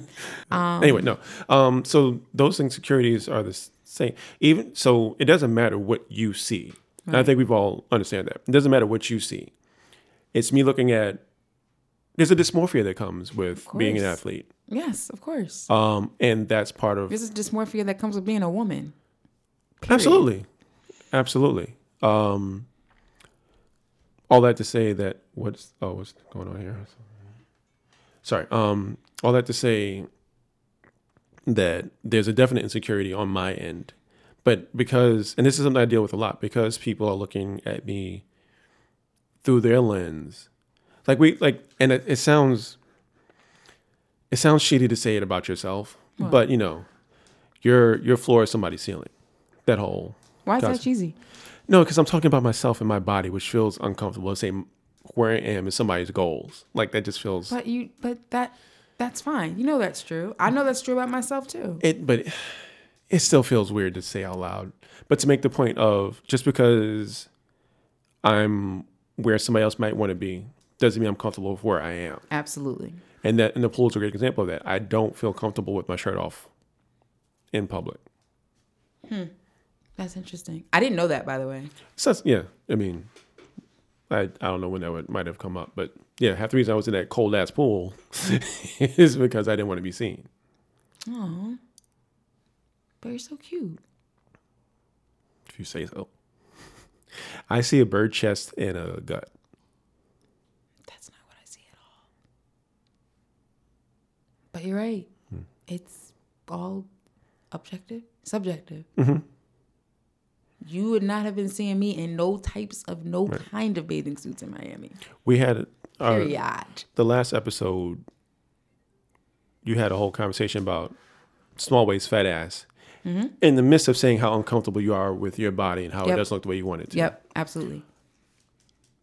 anyway, no. Um, so those insecurities are the same. Even so, it doesn't matter what you see. And I think we've all understand that. It doesn't matter what you see. It's me looking at. There's a dysmorphia that comes with being an athlete, Yes, of course. um, and that's part of This is dysmorphia that comes with being a woman. Period. Absolutely. Absolutely. Um, all that to say that what's oh what's going on here? Sorry. Um, all that to say that there's a definite insecurity on my end, but because and this is something I deal with a lot because people are looking at me through their lens, like we like, and it, it sounds it sounds shitty to say it about yourself, but you know, your your floor is somebody's ceiling. That whole Why is that cheesy? No, because I'm talking about myself and my body, which feels uncomfortable. Say where I am is somebody's goals. Like that just feels But you but that that's fine. You know that's true. I know that's true about myself too. it, but it still feels weird to say out loud. But to make the point of just because I'm where somebody else might want to be doesn't mean I'm comfortable with where I am. Absolutely. And that and the pool is a great example of that. I don't feel comfortable with my shirt off in public. Hmm. That's interesting. I didn't know that by the way. So yeah, I mean, I I don't know when that would, might have come up, but yeah, half the reason I was in that cold ass pool is because I didn't want to be seen. Oh. But you're so cute. If you say so. I see a bird chest and a gut. That's not what I see at all. But you're right. Hmm. It's all objective, subjective. Mm-hmm. You would not have been seeing me in no types of no kind of bathing suits in Miami. We had uh, Period. the last episode. You had a whole conversation about small waist, fat ass. In the midst of saying how uncomfortable you are with your body and how it doesn't look the way you want it to. Yep, absolutely.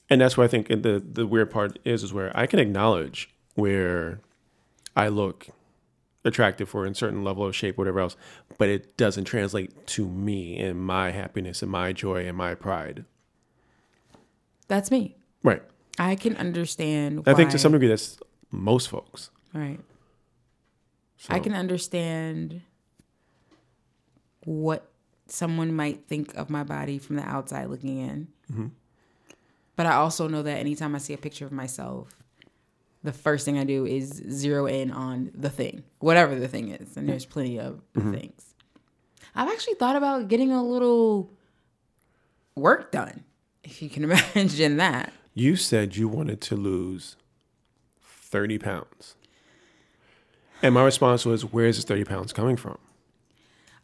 and that's where I think the the weird part is is where I can acknowledge where I look attractive for in certain level of shape, whatever else, but it doesn't translate to me and my happiness and my joy and my pride. That's me. Right. I can understand. I think to some degree that's most folks. Right. So, I can understand what someone might think of my body from the outside looking in. Mm-hmm. But I also know that anytime I see a picture of myself, the first thing I do is zero in on the thing, whatever the thing is. And there's plenty of Mm-hmm. things. I've actually thought about getting a little work done, if you can imagine that. You said you wanted to lose 30 pounds. And my response was, where's this 30 pounds coming from?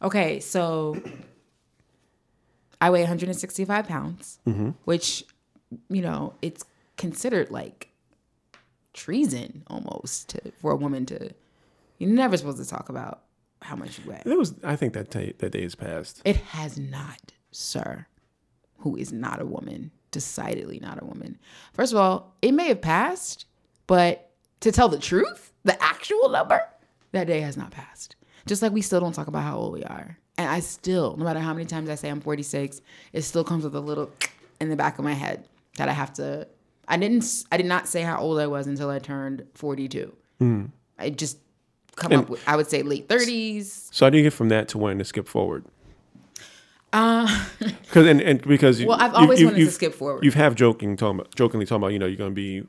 Okay, so I weigh 165 pounds, which, you know, it's considered like treason almost to, for a woman to. You're never supposed to talk about how much you weigh. It was, I think that, day that day is past. It has not, sir, who is not a woman, decidedly not a woman. First of all, it may have passed, but to tell the truth, the actual number, that day has not passed. Just like we still don't talk about how old we are. And I still, no matter how many times I say I'm 46, it still comes with a little in the back of my head that I have to. I didn't. I did not say how old I was until I turned 42. I just come up with. I would say late 30s. So how do you get from that to wanting to skip forward? Because and, and because Uh, Well, I've always you- wanted to skip forward. You've have joking talking about, jokingly talking about you know you're going to be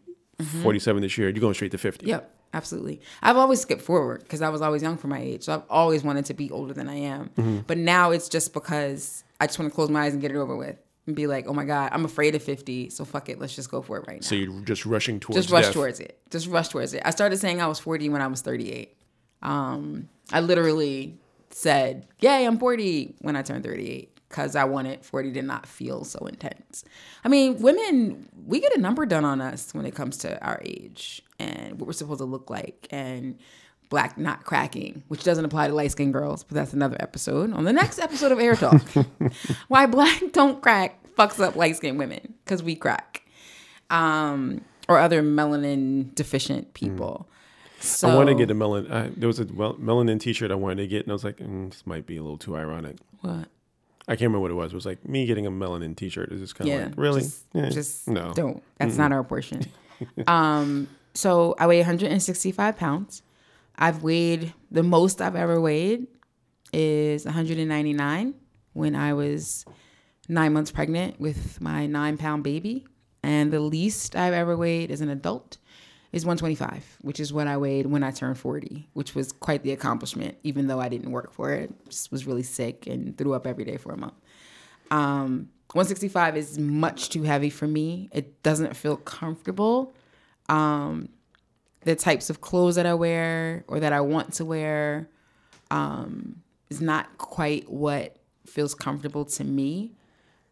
47 this year. You're going straight to 50. Yep. absolutely. I've always skipped forward because I was always young for my age. So I've always wanted to be older than I am. Mm-hmm. But now it's just because I just want to close my eyes and get it over with and be like, oh my God, I'm afraid of 50. So fuck it. Let's just go for it right now. So you're just rushing towards just rush death. towards it. Just rush towards it. I started saying I was 40 when I was 38. Um, I literally said, Yay, I'm 40 when I turned 38 because I wanted 40 to not feel so intense. I mean, women, we get a number done on us when it comes to our age and what we're supposed to look like and black not cracking, which doesn't apply to light skinned girls, but that's another episode. On the next episode of Air Talk, why black don't crack fucks up light skinned women because we crack um, or other melanin deficient people. So I wanted to get a melanin. I, there was a well, melanin T-shirt I wanted to get, and I was like, mm, this might be a little too ironic. what? I can't remember what it was. It was like me getting a melanin T-shirt is just kind of Yeah, like really, just, Eh, just no. don't. That's not our portion. um, so I weigh 165 pounds. I've weighed the most I've ever weighed is 199 when I was nine months pregnant with my nine pound baby, and the least I've ever weighed as an adult is 125, which is what I weighed when I turned 40, which was quite the accomplishment, even though I didn't work for it. Just was really sick and threw up every day for a month. Um, 165 is much too heavy for me. It doesn't feel comfortable. Um, the types of clothes that I wear or that I want to wear um, is not quite what feels comfortable to me.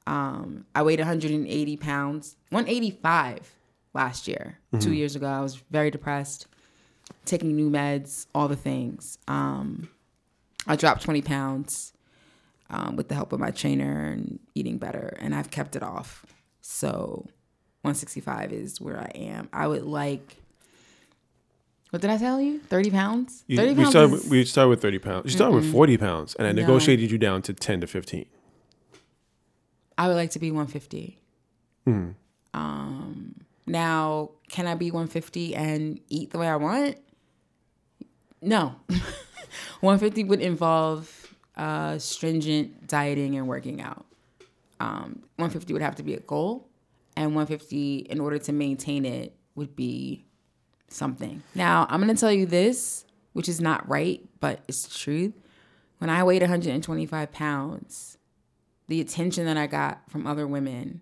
Um, I weighed 180 pounds, 185 last year, two years ago. I was very depressed, taking new meds, all the things. Um, I dropped 20 pounds um, with the help of my trainer and eating better, and I've kept it off. So 165 is where I am. I would like, what did I tell you? 30 pounds? You, 30 we pounds started. is- with- we started with thirty pounds. You started with forty pounds, and I No. negotiated you down to ten to fifteen. I would like to be 150. Hmm. Um, now, can I be 150 and eat the way I want? No. 150 would involve uh, stringent dieting and working out. Um, 150 would have to be a goal, and 150, in order to maintain it, would be something. Now, I'm going to tell you this, which is not right, but it's the truth. When I weighed 125 pounds, the attention that I got from other women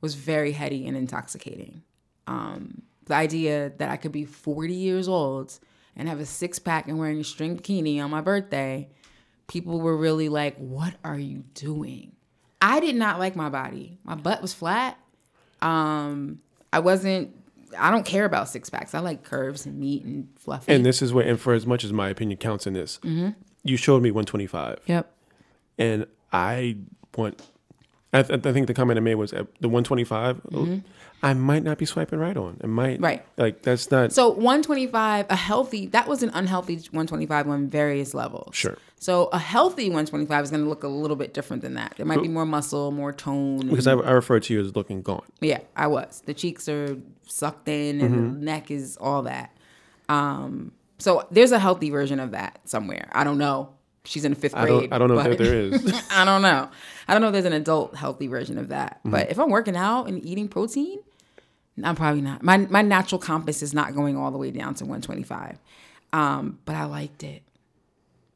was very heady and intoxicating. Um, the idea that I could be 40 years old and have a six pack and wearing a string bikini on my birthday, people were really like, What are you doing? I did not like my body. My butt was flat. Um, I wasn't, I don't care about six packs. I like curves and meat and fluffy. And this is where, and for as much as my opinion counts in this, Mm-hmm. you showed me one twenty five, yep. and I want. I, th- I think the comment I made was uh, the one I might not be swiping right on. It might Mm-hmm. Right. Like that's not So 125, a healthy, that was an unhealthy 125 on various levels. Sure. So a healthy 125 is going to look a little bit different than that. There might be more muscle, more tone. because I, I refer to you as looking gaunt. yeah, I was. The cheeks are sucked in and Mm-hmm. the neck is all that. Um, so there's a healthy version of that somewhere. I don't know. She's in fifth I grade. don't. I don't know if there is. I don't know. I don't know if there's an adult healthy version of that. Mm-hmm. But if I'm working out and eating protein, I'm probably not. My my natural compass is not going all the way down to 125. Um, but I liked it.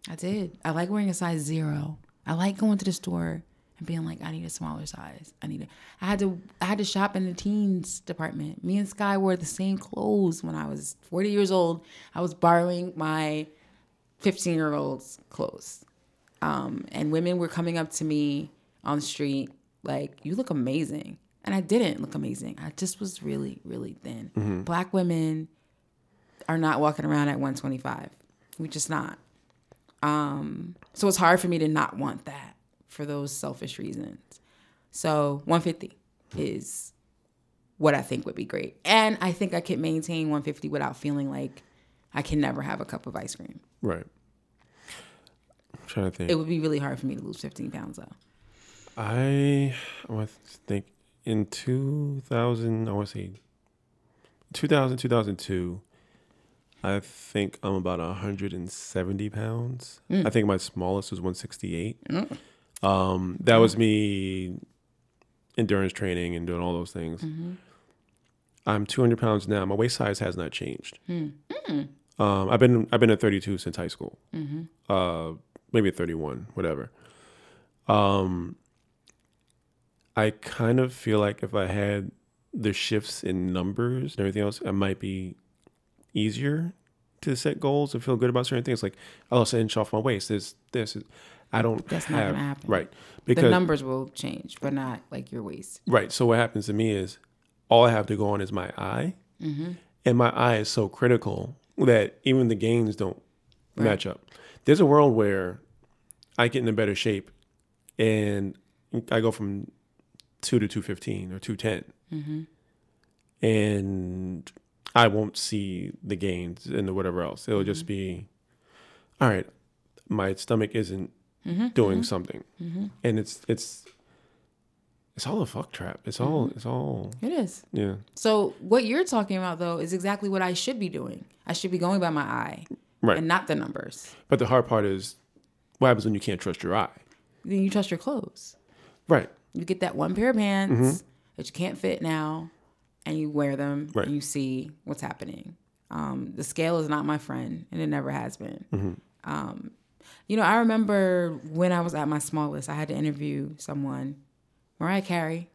I did. I like wearing a size zero. I like going to the store and being like, I need a smaller size. I need a I had to I had to shop in the teens department. Me and Sky wore the same clothes when I was 40 years old. I was borrowing my 15 year old's clothes. Um, and women were coming up to me on the street like, "You look amazing," and I didn't look amazing. I just was really, really thin. Black women are not walking around at 125. We just not. Um, so it's hard for me to not want that for those selfish reasons. So 150 is what I think would be great, and I think I could maintain 150 without feeling like I can never have a cup of ice cream. right. I'm trying to think. It would be really hard for me to lose 15 pounds though. I I want to think in 2000. I want to say 2000 2002. I think I'm about 170 pounds. Mm. I think my smallest was 168. Mm. Um, that was me endurance training and doing all those things. I'm 200 pounds now. My waist size has not changed. Um, I've been I've been at 32 since high school. Uh, maybe 31, whatever. Um, I kind of feel like if I had the shifts in numbers and everything else, it might be easier to set goals and feel good about certain things. Like I lost an inch off my waist. This this I don't That's not have gonna happen. right The numbers will change, but not like your waist. Right. So what happens to me is all I have to go on is my eye, Mm-hmm. and my eye is so critical that even the gains don't match up. There's a world where I get in a better shape, and I go from two to two fifteen or two Mm-hmm. and I won't see the gains and the whatever else. It'll just be, all right. My stomach isn't Mm-hmm. doing something, and it's it's it's all a fuck trap. It's all Mm-hmm. it's all It is. yeah. So what you're talking about though is exactly what I should be doing. I should be going by my eye Right. and not the numbers. But the hard part is what happens when you can't trust your eye. Then you trust your clothes. Right. You get that one pair of pants that you can't fit now, and you wear them, Right. and you see what's happening. Um, the scale is not my friend, and it never has been. Um, you know, I remember when I was at my smallest, I had to interview someone, Mariah Carey.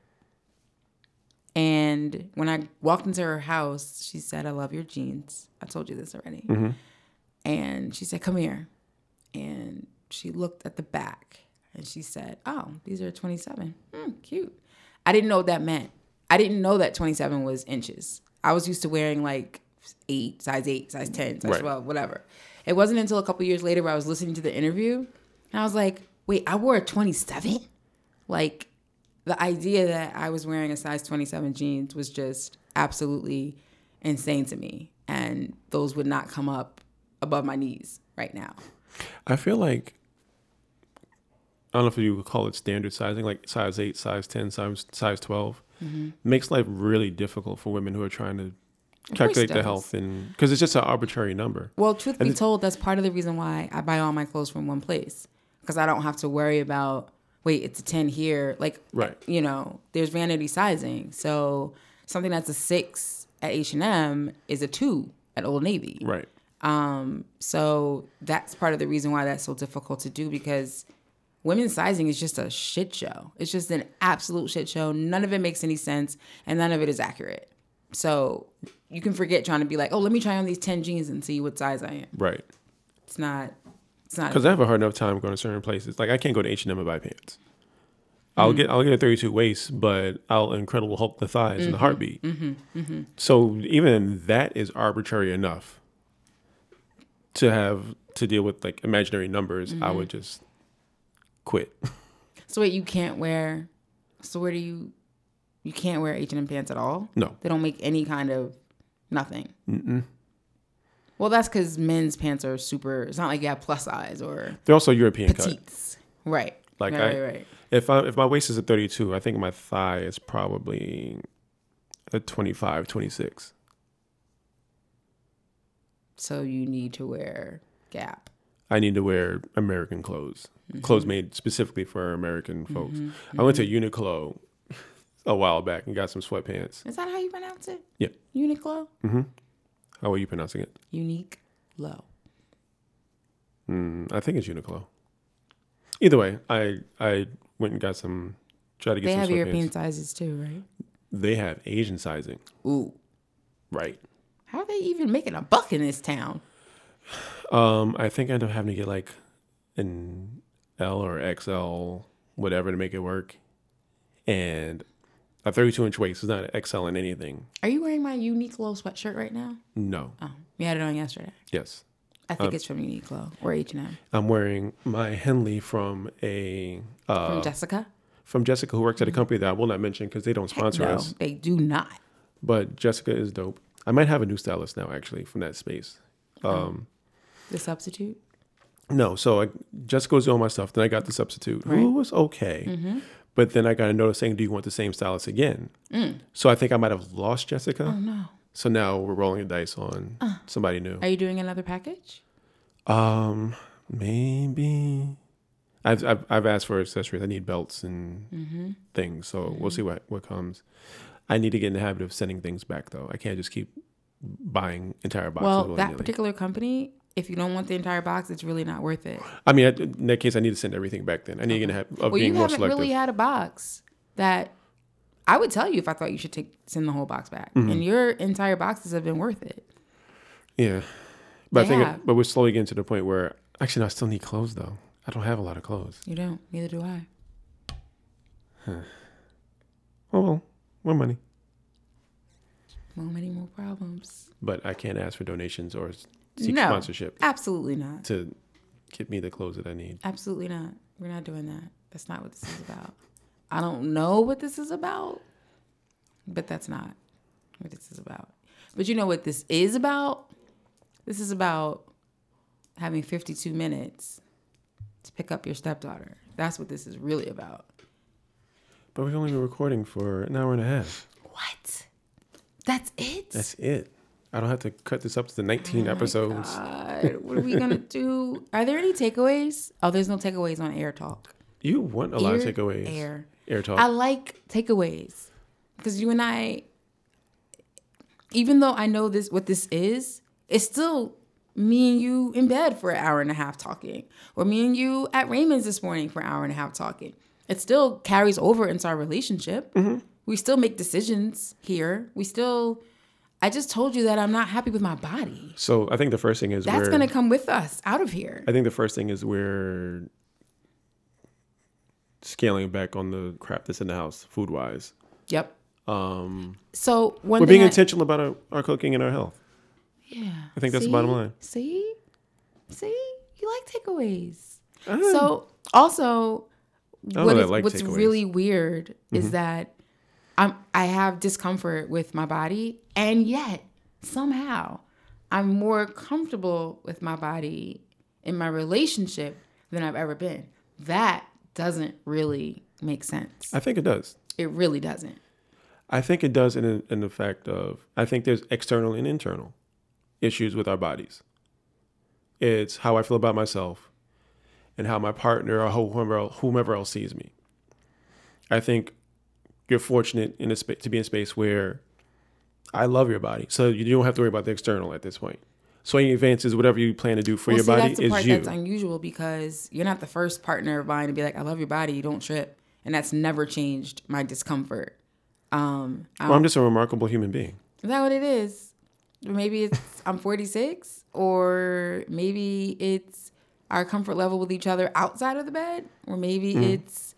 And when I walked into her house, she said, I love your jeans. I told you this already. And she said, Come here. And she looked at the back and she said, Oh, these are 27. Hmm, cute. I didn't know what that meant. I didn't know that 27 was inches. I was used to wearing like eight, size eight, size 10, size Right. 12, whatever. It wasn't until a couple years later where I was listening to the interview and I was like, wait, I wore a 27? Like, the idea that I was wearing a size 27 jeans was just absolutely insane to me. And those would not come up above my knees right now. I feel like I don't know if you would call it standard sizing, like size eight, size ten, size size 12 Mm-hmm. makes life really difficult for women who are trying to calculate the health and because it's just an arbitrary number. Well, truth And be it- told, that's part of the reason why I buy all my clothes from one place because I don't have to worry about wait, it's a ten here. Like, Right. You know, there's vanity sizing, so something that's a six at H and M is a two at Old Navy. Right. Um, So that's part of the reason why that's so difficult to do because women's sizing is just a shit show. It's just an absolute shit show. None of it makes any sense and none of it is accurate. So you can forget trying to be like, oh, let me try on these 10 jeans and see what size I am. Right. It's not, it's not. Because I have a hard enough time going to certain places. Like I can't go to H and M and buy pants. Mm-hmm. I'll get I'll get a 32 waist, but I'll incredible Hulk the thighs Mm-hmm. in a heartbeat. So even that is arbitrary enough to have to deal with like imaginary numbers. Mm-hmm. I would just quit. So wait, you can't wear, so where do you, you can't wear H&M pants at all? No. They don't make any kind of nothing. Mm-mm. Well, that's because men's pants are super, it's not like you have plus size or They're also European cut. Right. Like right, I, right, right. if I if my waist is a 32, I think my thigh is probably a 25, 26. So you need to wear Gap. I need to wear American clothes, Mm-hmm. clothes made specifically for American folks. I went to Uniqlo a while back and got some sweatpants. Is that how you pronounce it? Yeah. Uniqlo? Mm-hmm. How are you pronouncing it? Unique low. Mm, I think it's Uniqlo. Either way, I I went and got some. Try to get They some have. European sizes too, right? They have Asian sizing, Ooh. right? How are they even making a buck in this town? Um, I think I end up having to get like an L or XL, whatever, to make it work. And a 32 inch waist is not an XL in anything. Are you wearing my Uniqlo sweatshirt right now? No. Oh, you had it on yesterday. Yes. I think it's from Uniqlo or H&M. I'm wearing my Henley from a uh, From Jessica? from Jessica who works at a company that I will not mention because they don't sponsor no, us. they do not. But Jessica is dope. I might have a new stylist now actually from that space. Um, The substitute? no, so I, Jessica was doing my stuff. Then I got the substitute, Right. Mm-hmm. who was okay. But then I got a notice saying, "Do you want the same stylist again?" So I think I might have lost Jessica. Mm. Oh, no. So now we're rolling the dice on somebody new. Are you doing another package? Um, maybe. I've, I've I've asked for accessories. I need belts and Mm-hmm. things, so we'll see what what comes. I need to get in the habit of sending things back though. I can't just keep buying entire boxes. Well, that particular company, if you don't want the entire box, it's really not worth it. I mean, in that case, I need to send everything back. Then I need to in the habit of Well, being you more haven't selective. really had a box that I would tell you if I thought you should take send the whole box back, Mm-hmm. and your entire boxes have been worth it. yeah, but I think, have. but we're slowly getting to the point where actually, no, I still need clothes though. I don't have a lot of clothes. You don't. Neither do I. Huh. Oh well, more money, Well, many more problems. but I can't ask for donations or seek No. sponsorship Absolutely not. to get me the clothes that I need. Absolutely not. We're not doing that. That's not what this is about. I don't know what this is about, but that's not what this is about. But you know what this is about? This is about having 52 minutes to pick up your stepdaughter. That's what this is really about. But we've only been recording for an hour and a half. What? That's it? That's it. I don't have to cut this up to the 19 episodes. God, what are we gonna do? Are there any takeaways? Oh, there's no takeaways on Air Talk. You want a lot of takeaways. Air. Air talk. I like takeaways because you and I, even though I know this what this is, it's still me and you in bed for an hour and a half talking, or me and you at Raymond's this morning for an hour and a half talking. It still carries over into our relationship. Mm-hmm. We still make decisions here. We still. I just told you that I'm not happy with my body. so I think the first thing is That's gonna come with us out of here. I think the first thing is we're scaling back on the crap that's in the house, food wise. Yep. Um, So we're being I- intentional about our, our cooking and our health. Yeah. I think that's the bottom line. See? See? You like takeaways. Ah. So also what know that I is- like what's takeaways. Mm-hmm. really weird is that I'm I have discomfort with my body and yet somehow I'm more comfortable with my body in my relationship than I've ever been. That doesn't really make sense. I think it does. It really doesn't. I think it does in, in the fact of I think there's external and internal issues with our bodies. It's how I feel about myself and how my partner or whomever whomever else sees me. I think you're fortunate in a spa- to be in a space where I love your body, so you don't have to worry about the external at this point. So any advances, whatever you plan to do for Well, your see, body, that's the is part you. that's unusual because you're not the first partner of mine to be like, "I love your body, you don't trip," and that's never changed my discomfort. Um, well, I'm just a remarkable human being. Is that what it is? Maybe it's I'm 46, or maybe it's our comfort level with each other outside of the bed, or maybe it's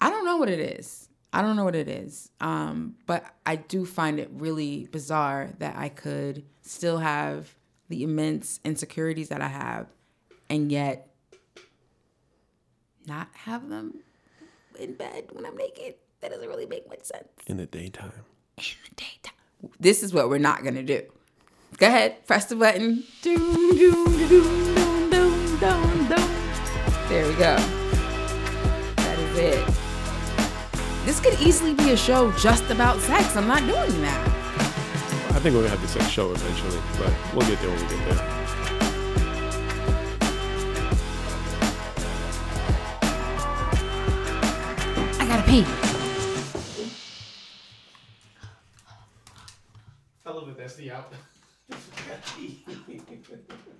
I don't know what it is. I don't know what it is. Um, but I do find it really bizarre that I could still have the immense insecurities that I have, and yet not have them in bed when I'm naked. That doesn't really make much sense In the daytime, in the daytime. This is what we're not gonna do. Go ahead, press the button. Doom, doom, doom, doom, doom, doom, doom. There we go. That is it. This could easily be a show just about sex. I'm not doing that. I think we're gonna have the sex show eventually, but we'll get there when we get there. I gotta pee. I love it. That's the out.